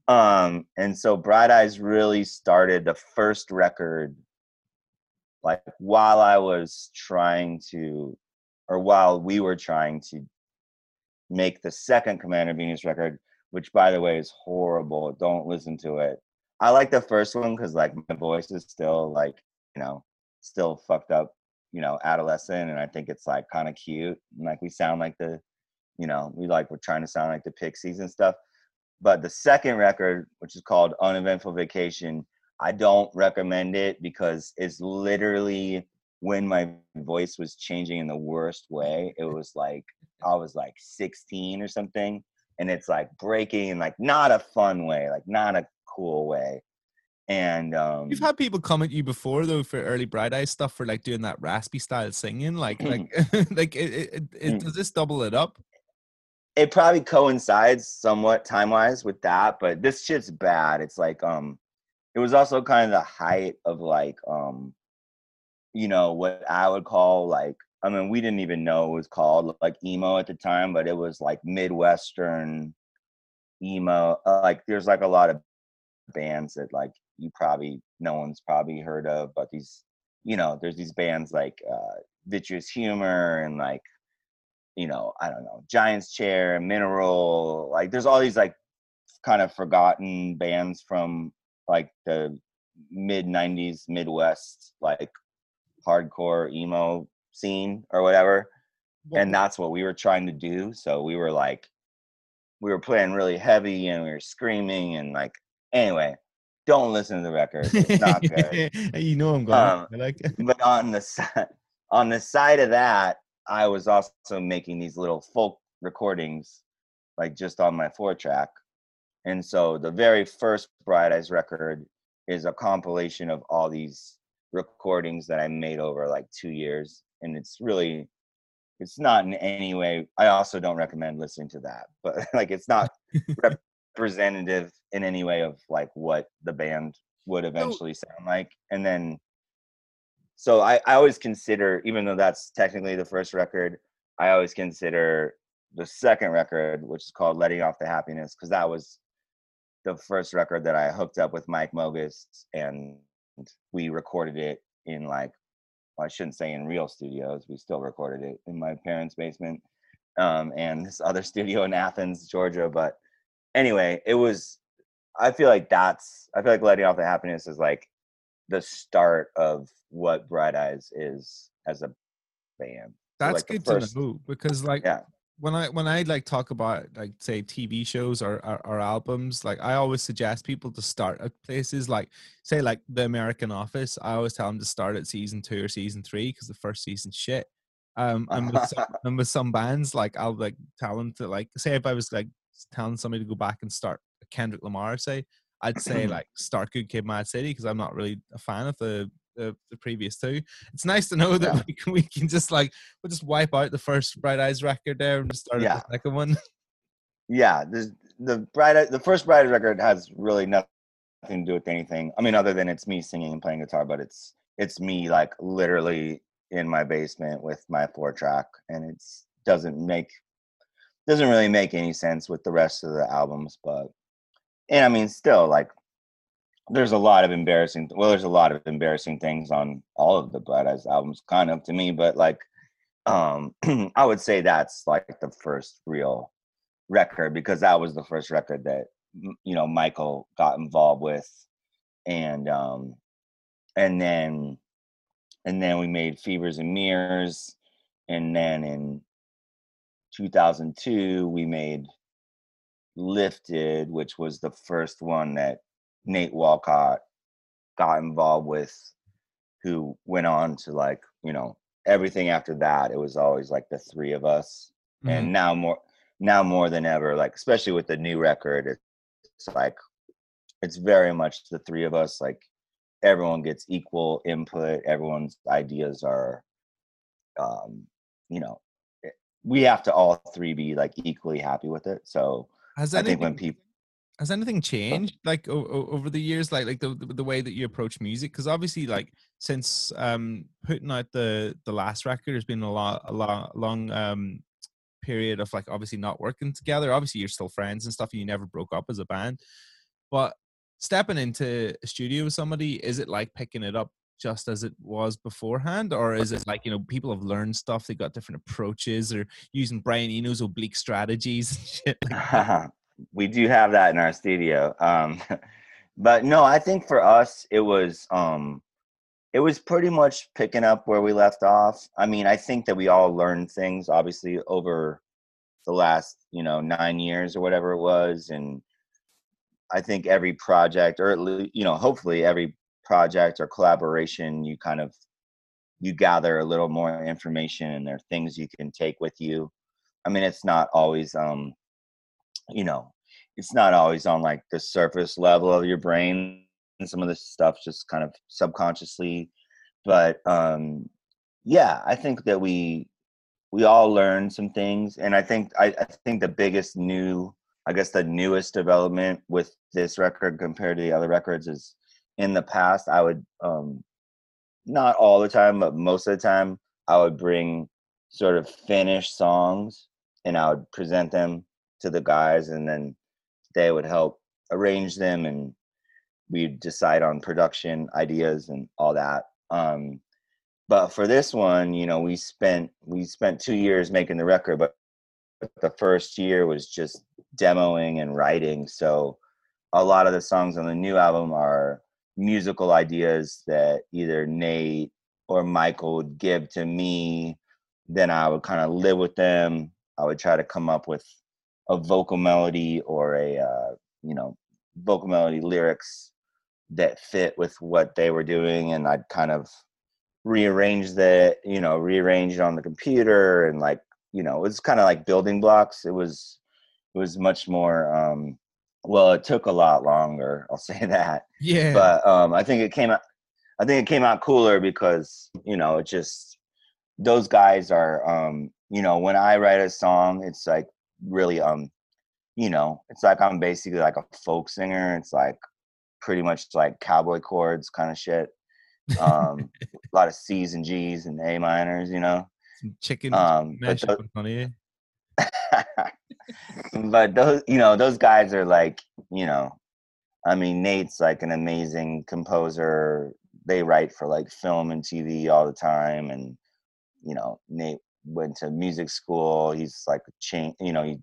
um and so bright eyes really started the first record like while i was trying to or while we were trying to make the second commander venus record which by the way is horrible don't listen to it i like the first one because like my voice is still like you know still fucked up you know adolescent and i think it's like kind of cute and like we sound like the you know we like we're trying to sound like the pixies and stuff but the second record which is called uneventful vacation i don't recommend it because it's literally when my voice was changing in the worst way it was like i was like 16 or something and it's like breaking in like not a fun way like not a cool way and um You've had people come at you before though for early Bright Eyes stuff for like doing that raspy style singing, like like <clears throat> <laughs> like it, it, it, it Mm. does this double it up? it probably coincides somewhat time wise with that, but this shit's bad. It's like um it was also kind of the height of like um you know what I would call like I mean we didn't even know it was called like emo at the time, but it was like midwestern emo. Uh, like there's like a lot of bands that like you probably no one's probably heard of, but these you know there's these bands like uh Vitreous Humor and like you know, I don't know, Giants Chair, Mineral, like there's all these like kind of forgotten bands from like the mid 90s Midwest like hardcore emo scene or whatever. And that's what we were trying to do. So we were like we were playing really heavy and we were screaming and like anyway, don't listen to the record. It's not good. <laughs> you know I'm going. Um, like but on the side on the side of that i was also making these little folk recordings like just on my four track and so the very first bright eyes record is a compilation of all these recordings that i made over like two years and it's really it's not in any way i also don't recommend listening to that <laughs> but like it's not <laughs> representative in any way of like what the band would eventually sound like and then so I, I always consider even though that's technically the first record i always consider the second record which is called letting off the happiness because that was the first record that i hooked up with mike mogis and we recorded it in like well, i shouldn't say in real studios we still recorded it in my parents basement um, and this other <laughs> studio in athens georgia but anyway it was i feel like that's i feel like letting off the happiness is like the start of what Bright Eyes is as a band. So, That's like, good first- to know because like Yeah. When I when I like talk about like say TV shows or, or or albums, like I always suggest people to start at places like say like the American Office. I always tell them to start at season two or season three because the first season's shit. Um, and with, some, <laughs> and with some bands, like I'll like tell them to like say if I was like telling somebody to go back and start Kendrick Lamar, say I'd say <clears throat> like start Good Kid, Mad City because I'm not really a fan of the the, the previous two. It's nice to know that we, can, we can just like we'll just wipe out the first Bright Eyes record there and just start Yeah. the second one. <laughs> yeah, the Bright the first Bright Eyes record has really nothing to do with anything. I mean, other than it's me singing and playing guitar, but it's it's me like literally in my basement with my four track, and it's doesn't make doesn't really make any sense with the rest of the albums, but and I mean, still like there's a lot of embarrassing. Well, there's a lot of embarrassing things on all of the Bright Eyes albums, kind of to me, but like um <clears throat> I would say that's like the first real record because that was the first record that you know Michael got involved with and um and then and then we made Fevers and Mirrors and then in 2002 we made Lifted which was the first one that Nate Walcott got involved with, who went on to like you know everything after that. It was always like the three of us, Mhm. and now more now more than ever, like especially with the new record, it's like it's very much the three of us. Like everyone gets equal input. Everyone's ideas are, um, you know, eh, we have to all three be like equally happy with it. So Has I think when people has anything changed like o- o- over the years like like the the, the way that you approach music? Because obviously like since um putting out the the last record there's been a lot a lot long um period of like obviously not working together. Obviously you're still friends and stuff and you never broke up as a band. But stepping into a studio with somebody is it like picking it up just as it was beforehand? Or is it like you know people have learned stuff they got different approaches or using brian eno's oblique strategies and <laughs> shit like that? <laughs> we do have that in our studio. Um, <laughs> but no, I think for us it was um, it was pretty much picking up where we left off. I mean, I think that we all learned things obviously over the last you know nine years or whatever it was, and I think every project, or least you know, hopefully every project or collaboration, you kind of you gather a little more information, and there are things you can take with you. I mean, it's not always um, you know, it's not always on like the surface level of your brain. And some of this stuff just kind of subconsciously. But um yeah, I think that we we all learn some things. And I think I, I think the biggest new I guess the newest development with this record compared to the other records is in the past I would um not all the time, but most of the time I would bring sort of finished songs and I would present them to the guys and then they would help arrange them and we'd decide on production ideas and all that um but for this one you know we spent we spent two years making the record but the first year was just demoing and writing so a lot of the songs on the new album are musical ideas that either nate or michael would give to me then i would kind of live with them i would try to come up with a vocal melody or a uh, you know vocal melody lyrics that fit with what they were doing and i'd kind of rearrange that you know rearrange it on the computer and like you know it was kind of like building blocks. It was it was much more um well it took a lot longer <laughs> i'll say that. Yeah. But um i think it came out i think it came out cooler because you know it just those guys are um you know when i write a song it's like really um you know it's like i'm basically like a folk singer it's like pretty much like cowboy chords kind of shit um <laughs> a lot of c's and g's and a minors you know Some chicken um but mash tho- up in front of you. but those you know those guys are like you know i mean nate's like an amazing composer they write for like film and tv all the time and you know nate went to music school he's like chain you know he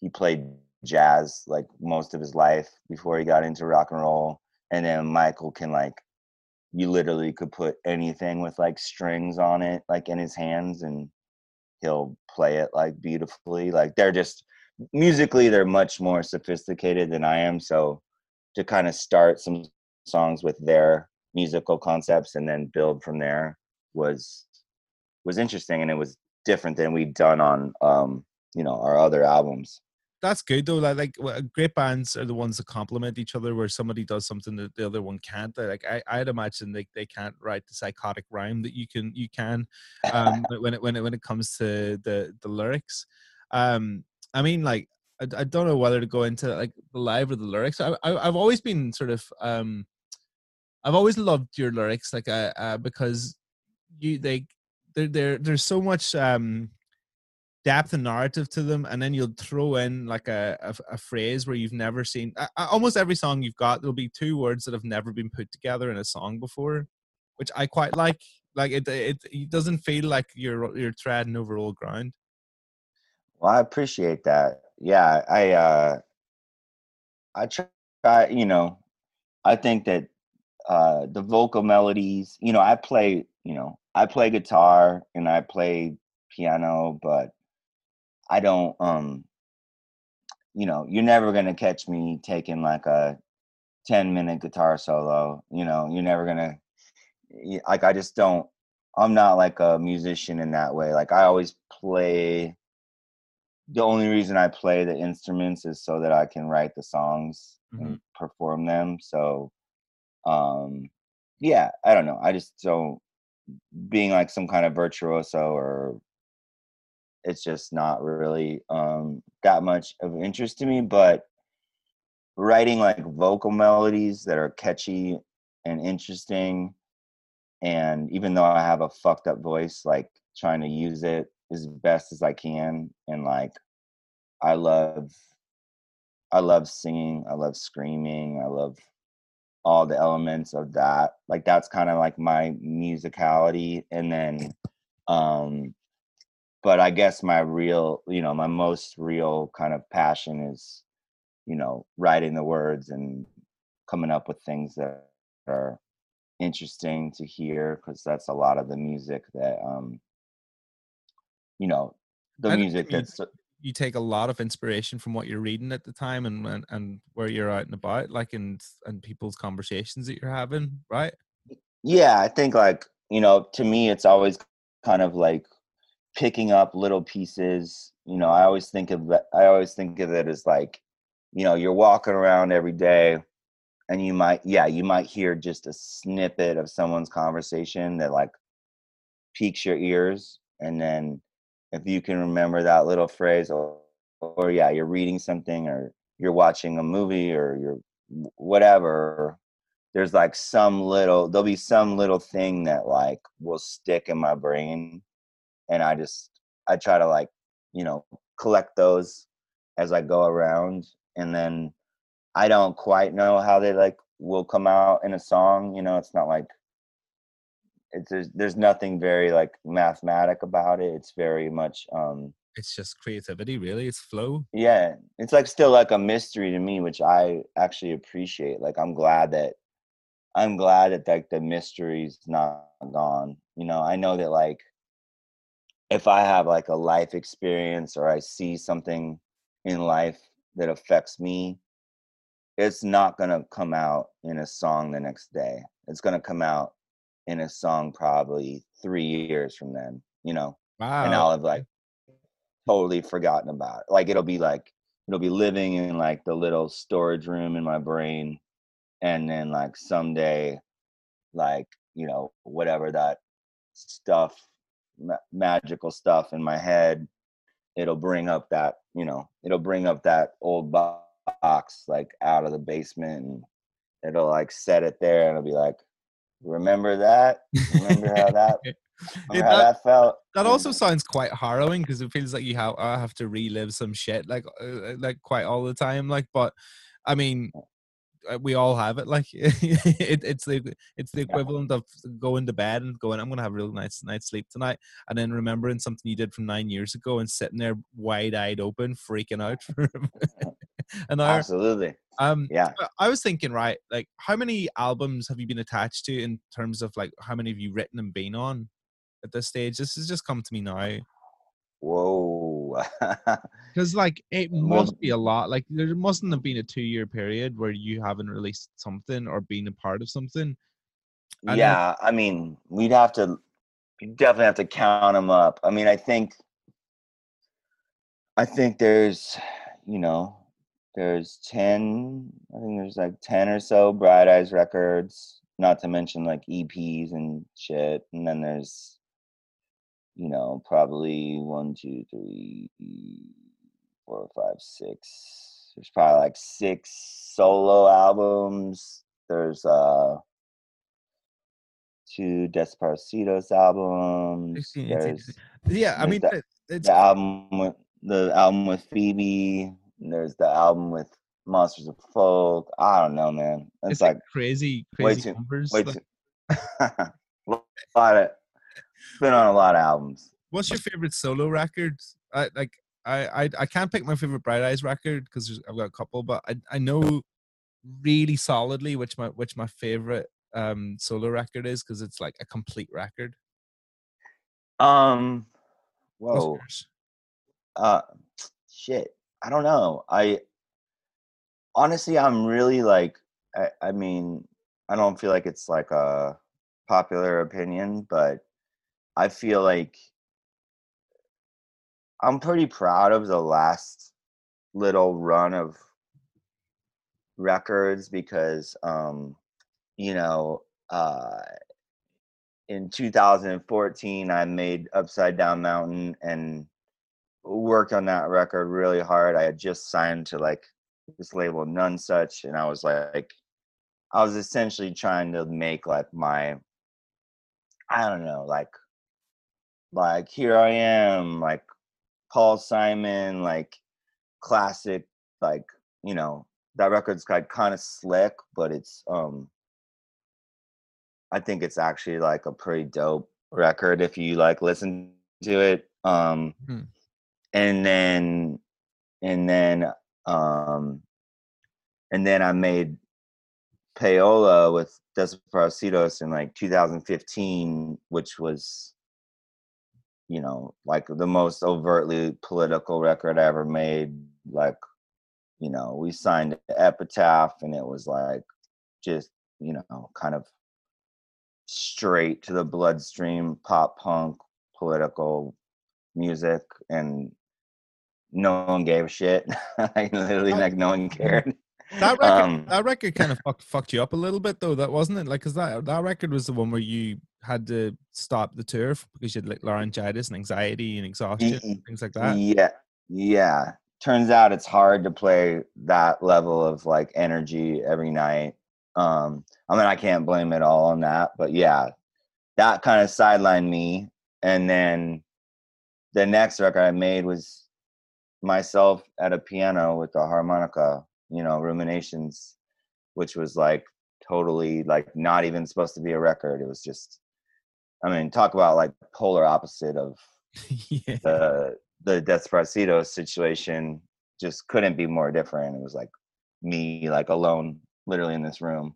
he played jazz like most of his life before he got into rock and roll and then michael can like you literally could put anything with like strings on it like in his hands and he'll play it like beautifully like they're just musically they're much more sophisticated than i am so to kind of start some songs with their musical concepts and then build from there was was interesting and it was different than we'd done on um you know our other albums that's good though. Like, like great bands are the ones that complement each other. Where somebody does something that the other one can't. Like I, I'd imagine they, they can't write the psychotic rhyme that you can you can um, <laughs> when it when it when it comes to the the lyrics. Um, I mean, like I, I don't know whether to go into like the live or the lyrics. I, I I've always been sort of um, I've always loved your lyrics, like uh, uh because you they there there there's so much um depth and narrative to them and then you'll throw in like a, a, a phrase where you've never seen uh, almost every song you've got there'll be two words that have never been put together in a song before which i quite like. Like it it, it doesn't feel like you're you're treading over old ground. Well i appreciate that. Yeah i uh i try you know i think that uh the vocal melodies you know i play you know i play guitar and i play piano but i don't um you know you're never going to catch me taking like a 10 minute guitar solo. You know, you're never gonna like I just don't I'm not like a musician in that way. Like I always play the only reason I play the instruments is so that I can write the songs and perform them. So um yeah, I don't know. I just don't being like some kind of virtuoso or it's just not really um that much of interest to me, but writing like vocal melodies that are catchy and interesting and even though I have a fucked up voice, like trying to use it as best as I can and like I love I love singing, I love screaming, I love all the elements of that. Like that's kind of like my musicality and then um but I guess my real, you know, my most real kind of passion is you know, writing the words and coming up with things that are interesting to hear because that's a lot of the music that um you know the music that's you take a lot of inspiration from what you're reading at the time and and, and where you're out and about, like and and people's conversations that you're having, right? yeah i think like you know to me it's always kind of like picking up little pieces you know i always think of that i always think of it as like you know you're walking around every day and you might yeah you might hear just a snippet of someone's conversation that like piques your ears and then if you can remember that little phrase or, or yeah you're reading something or you're watching a movie or you're whatever there's like some little there'll be some little thing that like will stick in my brain and i just i try to like you know collect those as i go around and then i don't quite know how they like will come out in a song you know it's not like it's there's, there's nothing very like mathematic about it it's very much um It's just creativity, really. It's flow. yeah it's like still like a mystery to me which i actually appreciate like i'm glad that i'm glad that like the mystery's not gone you know i know that like if i have like a life experience or i see something in life that affects me it's not going to come out in a song the next day it's going to come out in a song probably three years from then you know Wow. and I'll have like totally forgotten about it. Like it'll be like it'll be living in like the little storage room in my brain, and then like someday, like you know whatever that stuff, ma- magical stuff in my head, it'll bring up that you know it'll bring up that old box like out of the basement, and it'll like set it there, and it'll be like, remember that? Remember how that? <laughs> Remember how that felt? That also sounds quite harrowing because it feels like you have I have to relive some shit like uh, like quite all the time. Like, but I mean, uh, we all have it. Like, <laughs> it, it's the it's the equivalent of going to bed and going, "I'm gonna have a real nice night's sleep tonight," and then remembering something you did from nine years ago and sitting there wide eyed open, freaking out <laughs> for <laughs> an hour. Absolutely. Um, Yeah. I was thinking, right, like how many albums have you been attached to in terms of like how many have you written and been on at this stage? This has just come to me now Whoa. <laughs> because like it must be a lot. Like there mustn't have been a two year period where you haven't released something or been a part of something. I yeah, I mean, we'd have to we'd definitely have to count them up. I mean, I think I think there's, you know, there's 10, I think there's like 10 or so Bright Eyes records, not to mention like EPs and shit. And then there's, you know, probably one, two, three, four, five, six. There's probably like six solo albums. There's uh two Desaparecidos albums. 16, 18, There's Yeah, I mean, the, it's the album with the album with Phoebe. And There's the album with Monsters of Folk. I don't know, man. It's, it's like like crazy, way crazy too, numbers. way like- too. <laughs> lot of, been on a lot of albums. What's your favorite solo record? I like I I, I can't pick my favorite Bright Eyes record because I've got a couple, but I I know really solidly which my which my favorite um solo record is because it's like a complete record. Um, whoa, uh, shit. I don't know. I honestly, I'm really like I, I mean, I don't feel like it's like a popular opinion, but I feel like I'm pretty proud of the last little run of records because um you know uh in 2014 I made Upside Down Mountain and worked on that record really hard. I had just signed to like this label Nonesuch and I was like I was essentially trying to make like my I don't know, like like here I am, like Paul Simon, like classic, like, you know, that record's got kind of slick, but it's um I think it's actually like a pretty dope record if you like listen to it. Um Hmm. And then and then um and then I made payola with Desaparecidos in like 2015, which was you know like the most overtly political record I ever made. Like, you know, we signed Epitaph, and it was like just you know kind of straight to the bloodstream pop punk political music and no one gave a shit <laughs> like literally like no one <laughs> cared That record, Um, that record kind of fucked, fucked you up a little bit though, that wasn't it? Like, cause that that record was the one where you had to stop the tour because you had like laryngitis and anxiety and exhaustion, and things like that. Yeah, yeah. Turns out it's hard to play that level of like energy every night. Um, I mean, I can't blame it all on that, but yeah, that kind of sidelined me. And then the next record I made was myself at a piano with a harmonica, you know, Ruminations, which was like totally like not even supposed to be a record. It was just, I mean, talk about like polar opposite of <laughs> yeah. the the Desaparecidos situation just couldn't be more different. It was like me like alone, literally in this room,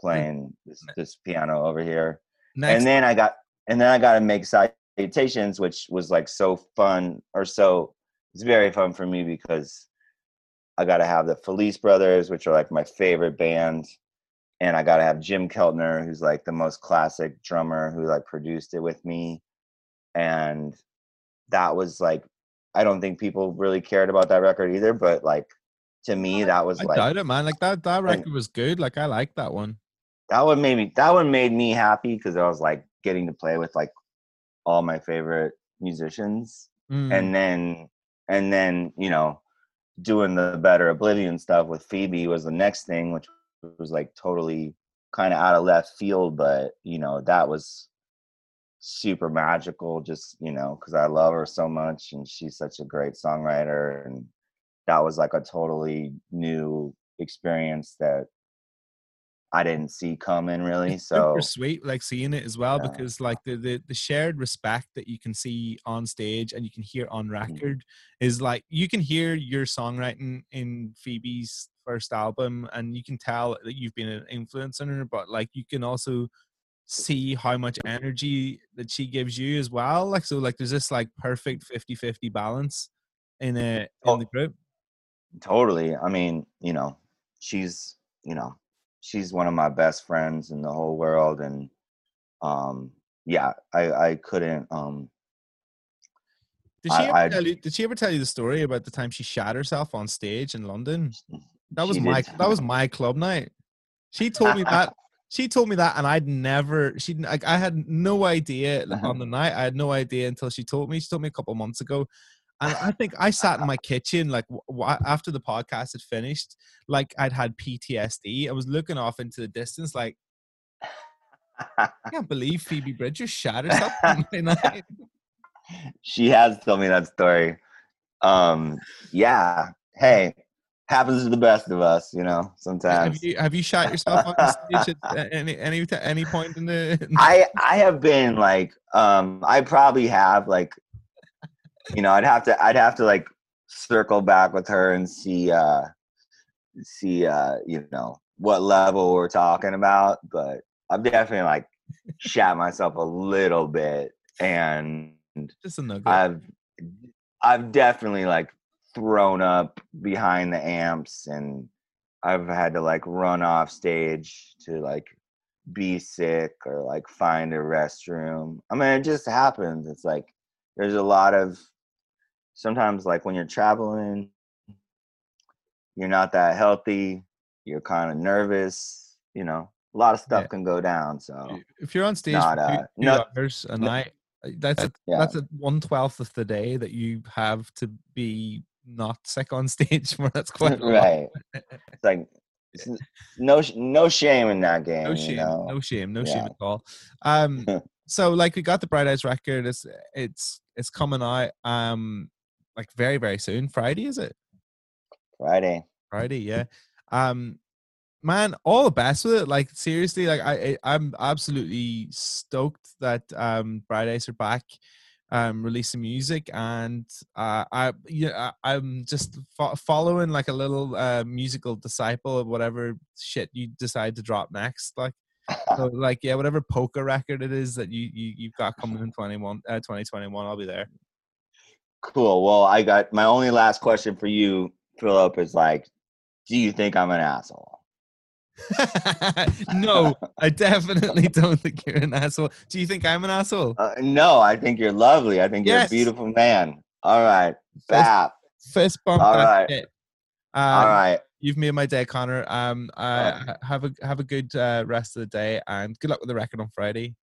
playing this, this piano over here. Next, And then I got and then I got to make salutations, which was like so fun or so it's very fun for me because I got to have the Felice Brothers, which are like my favorite band, and I got to have Jim Keltner, who's like the most classic drummer who like produced it with me, and that was like I don't think people really cared about that record either, but like to me that was like I like doubt it, man. Like that that and- record was good. Like I like that one. that one made me that one made me happy because I was like getting to play with like all my favorite musicians Mm. and then and then you know doing the better oblivion stuff with phoebe was the next thing which was like totally kind of out of left field but you know that was super magical just you know because i love her so much and she's such a great songwriter and that was like a totally new experience that i didn't see coming really It's so sweet like seeing it as well Yeah. because like the, the the shared respect that you can see on stage and you can hear on Mm-hmm. record is like you can hear your songwriting in phoebe's first album and you can tell that you've been an influence on her but like you can also see how much energy that she gives you as well like so like there's this like perfect 50-50 balance in a in the Oh. group totally i mean you know she's you know she's one of my best friends in the whole world and um yeah i i couldn't um did she, I- ever I- tell you, did she ever tell you the story about the time she shot herself on stage in london That was my that was my club night. She told me that. <laughs> She told me that, and I'd never. She like I had no idea like, on the night. I had no idea until she told me. She told me a couple months ago, and I think I sat in my kitchen like w- after the podcast had finished, like I'd had PTSD. I was looking off into the distance, like I <laughs> can't believe Phoebe Bridgers shot herself on my <laughs> night. she has told me that story um yeah hey happens to the best of us you know Have sometimes you have you shot yourself on stage at any any any point in the? I I have been like um I probably have like you know I'd have to I'd have to like circle back with her and see uh see uh you know what level we're talking about but I've definitely like shat myself a little bit and Just a nugget. I've I've definitely like thrown up behind the amps and I've had to like run off stage to like be sick or like find a restroom. I mean, it just happens. It's like there's a lot of sometimes like when you're traveling, you're not that healthy, you're kind of nervous, you know, a lot of stuff Yeah. can go down. So If you're on stage Not, for two, uh, two no- hours a no- night, uh, that's a, yeah. that's a one twelfth of the day that you have to be not sick on <laughs> stage for. That's <laughs> quite right. <laughs> It's like it's no no shame in that game. No you shame, know? no shame, no shame at all. Um, so like we got the Bright Eyes record. It's it's it's coming out um like very very soon. Friday is it? Friday. Friday, yeah. Um, man, all the best with it. Like seriously, like I, I I'm absolutely stoked that um Bright Eyes are back, um releasing music, and uh I yeah I, I'm just fo- following like a little uh musical disciple of whatever shit you decide to drop next. Like so, <laughs> like yeah, whatever poker record it is that you you you've got coming in 21 uh, 2021, I'll be there. Cool. Well, I got my only last question for you, Philip, is like, do you think I'm an asshole? <laughs> no, I definitely don't think you're an asshole. Do you think I'm an asshole? Uh, no, I think you're lovely. I think you're a beautiful man. All right. Bap. Fist bump. All right. it. All Um, right. You've made my day, Conor. Um, uh, ha- have a have a good uh, rest of the day, and good luck with the record on Friday.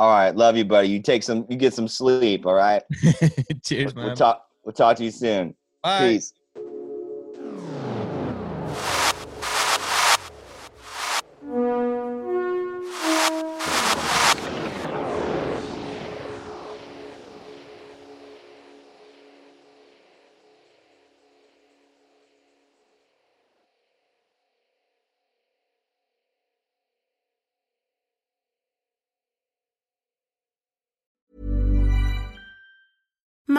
All right. Love you, buddy. You take some, you get some sleep. All right. <laughs> Cheers, man. We'll talk, we'll talk to you soon. Bye. Peace.